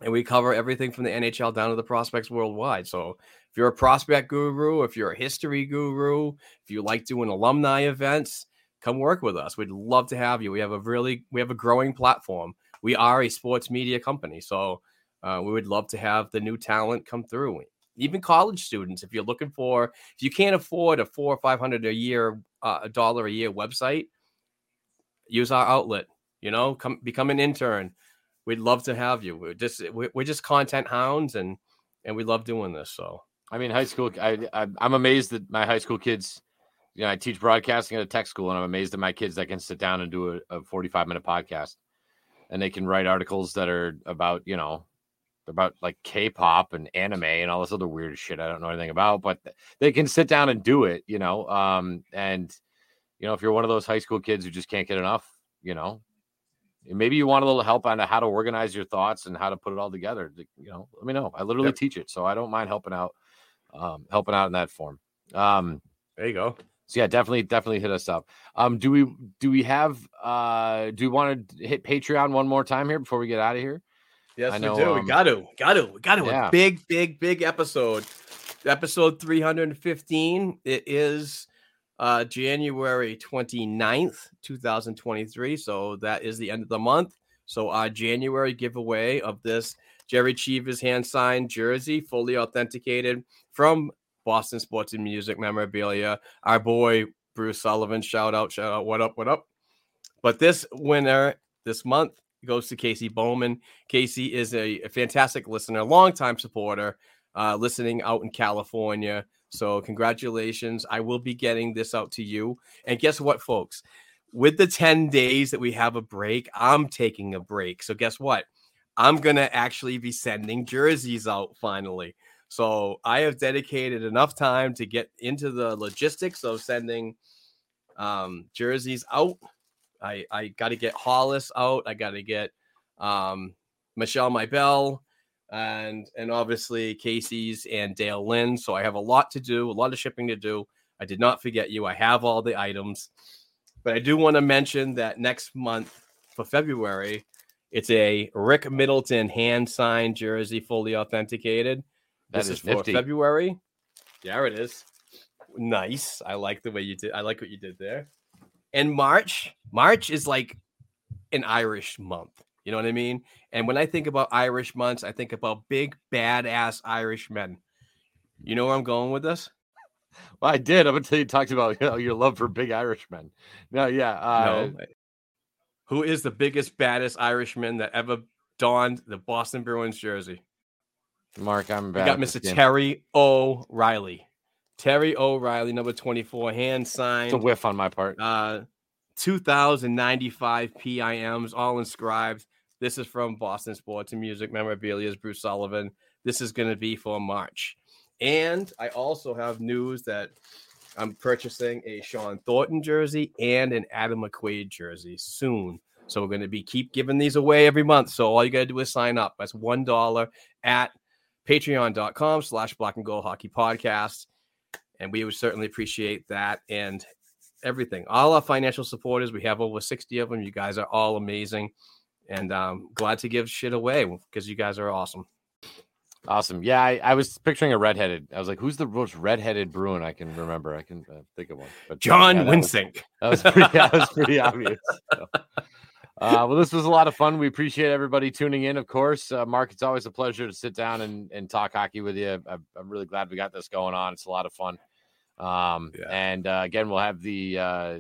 and we cover everything from the NHL down to the prospects worldwide. So if you're a prospect guru, if you're a history guru, if you like doing alumni events, come work with us. We'd love to have you. We have a really we have a growing platform. We are a sports media company, so uh, we would love to have the new talent come through. Even college students, if you're looking for, if you can't afford a four or five hundred a year, uh, a dollar a year website, use our outlet. You know, come become an intern. We'd love to have you. We're just we're just content hounds, and and we love doing this. So I mean, high school. I, I I'm amazed that my high school kids. You know, I teach broadcasting at a tech school, and I'm amazed at my kids that can sit down and do a, a 45 minute podcast, and they can write articles that are about you know about like K-pop and anime and all this other weird shit I don't know anything about, but they can sit down and do it. You know, um, and you know if you're one of those high school kids who just can't get enough, you know, maybe you want a little help on how to organize your thoughts and how to put it all together. You know, let me know. I literally Yep. teach it, so I don't mind helping out, um, helping out in that form. Um, there you go. so yeah, definitely, definitely hit us up. Um, do we do we have uh do we want to hit Patreon one more time here before we get out of here? Yes, I know, we do. um, we got to. Got to. We got to. yeah. A big, big, big episode. Episode 315. It is uh January 29th, 2023. So that is the end of the month. So our January giveaway of this Gerry Cheevers hand signed jersey, fully authenticated from Boston Sports and Music Memorabilia. Our boy Bruce Sullivan, shout out, shout out, what up, what up. But this winner this month goes to Casey Bowman. Casey is a, a fantastic listener, longtime supporter, uh, listening out in California. So, congratulations. I will be getting this out to you. And guess what, folks? With the 10 days that we have a break, I'm taking a break. So, guess what? I'm going to actually be sending jerseys out finally. So, I have dedicated enough time to get into the logistics of sending um, jerseys out. I, I got to get Hollis out. I got to get um, Michelle Mybell and and obviously Casey's and Dale Lynn. So I have a lot to do, a lot of shipping to do. I did not forget you. I have all the items, but I do want to mention that next month for February, it's a Rick Middleton hand signed jersey, fully authenticated. That this is is, for nifty. February. There it is. Nice. I like the way you did. I like what you did there. And March, March is like an Irish month. You know what I mean? And when I think about Irish months, I think about big, badass Irish men. You know where I'm going with this? Well, I did up until you talked about you know, your love for big Irishmen. No, yeah. Uh, no. Who is the biggest, baddest Irishman that ever donned the Boston Bruins jersey? Mark, I'm We bad. got Mr. Terry O'Reilly. Terry O'Reilly, number 24, hand signed. It's a whiff on my part. Uh, 2,095 PIMs, all inscribed. This is from Boston Sports and Music Memorabilia's Bruce Sullivan. This is going to be for March. And I also have news that I'm purchasing a Shawn Thornton jersey and an Adam McQuaid jersey soon. So we're going to be keep giving these away every month. So all you got to do is sign up. That's one dollar at patreon.com slash black and gold hockey podcast. And we would certainly appreciate that and everything. All our financial supporters, we have over 60 of them. You guys are all amazing. And um glad to give shit away because you guys are awesome. Awesome. Yeah, I, I was picturing a redheaded. I was like, who's the most redheaded Bruin I can remember? I can uh, think of one. But uh, John yeah, that was- Wensink. That was pretty, that was pretty obvious. So, Uh, well, this was a lot of fun. We appreciate everybody tuning in. Of course, uh, Mark, it's always a pleasure to sit down and, and talk hockey with you. I'm, I'm really glad we got this going on. It's a lot of fun. Um, Yeah. And uh, again, we'll have the, uh,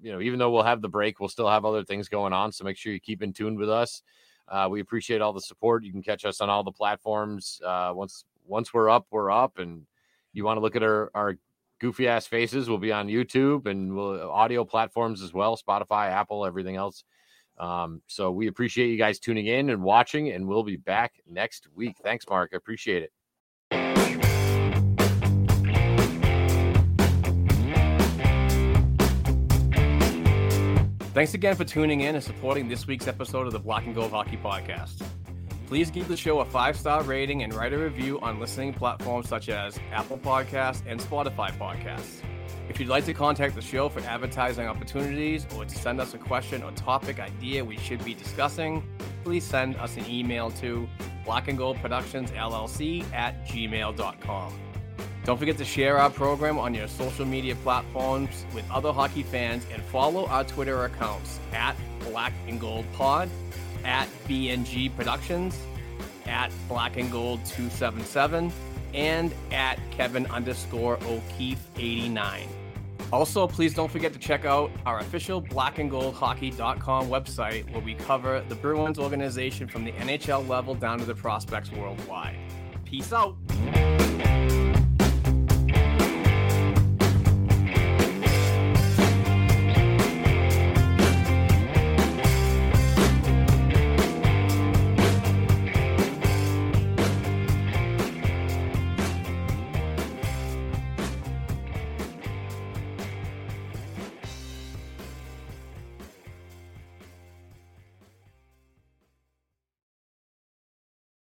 you know, even though we'll have the break, we'll still have other things going on. So make sure you keep in tune with us. Uh, we appreciate all the support. You can catch us on all the platforms. Uh, once once we're up, we're up, and you want to look at our our goofy ass faces, we'll be on YouTube and we'll audio platforms as well, Spotify, Apple, everything else. Um, so we appreciate you guys tuning in and watching, and we'll be back next week. Thanks, Mark. I appreciate it. Thanks again for tuning in and supporting this week's episode of the Black and Gold Hockey Podcast. Please give the show a five star rating and write a review on listening platforms such as Apple Podcasts and Spotify Podcasts. If you'd like to contact the show for advertising opportunities or to send us a question or topic idea we should be discussing, please send us an email to black and gold productions llc at gmail.com. Don't forget to share our program on your social media platforms with other hockey fans and follow our Twitter accounts at Black and Gold Pod, at BNG Productions, at Black and Gold 277, and at Kevin underscore O'Keefe 89. Also, please don't forget to check out our official blackandgoldhockey.com website where we cover the Bruins organization from the NHL level down to the prospects worldwide. Peace out.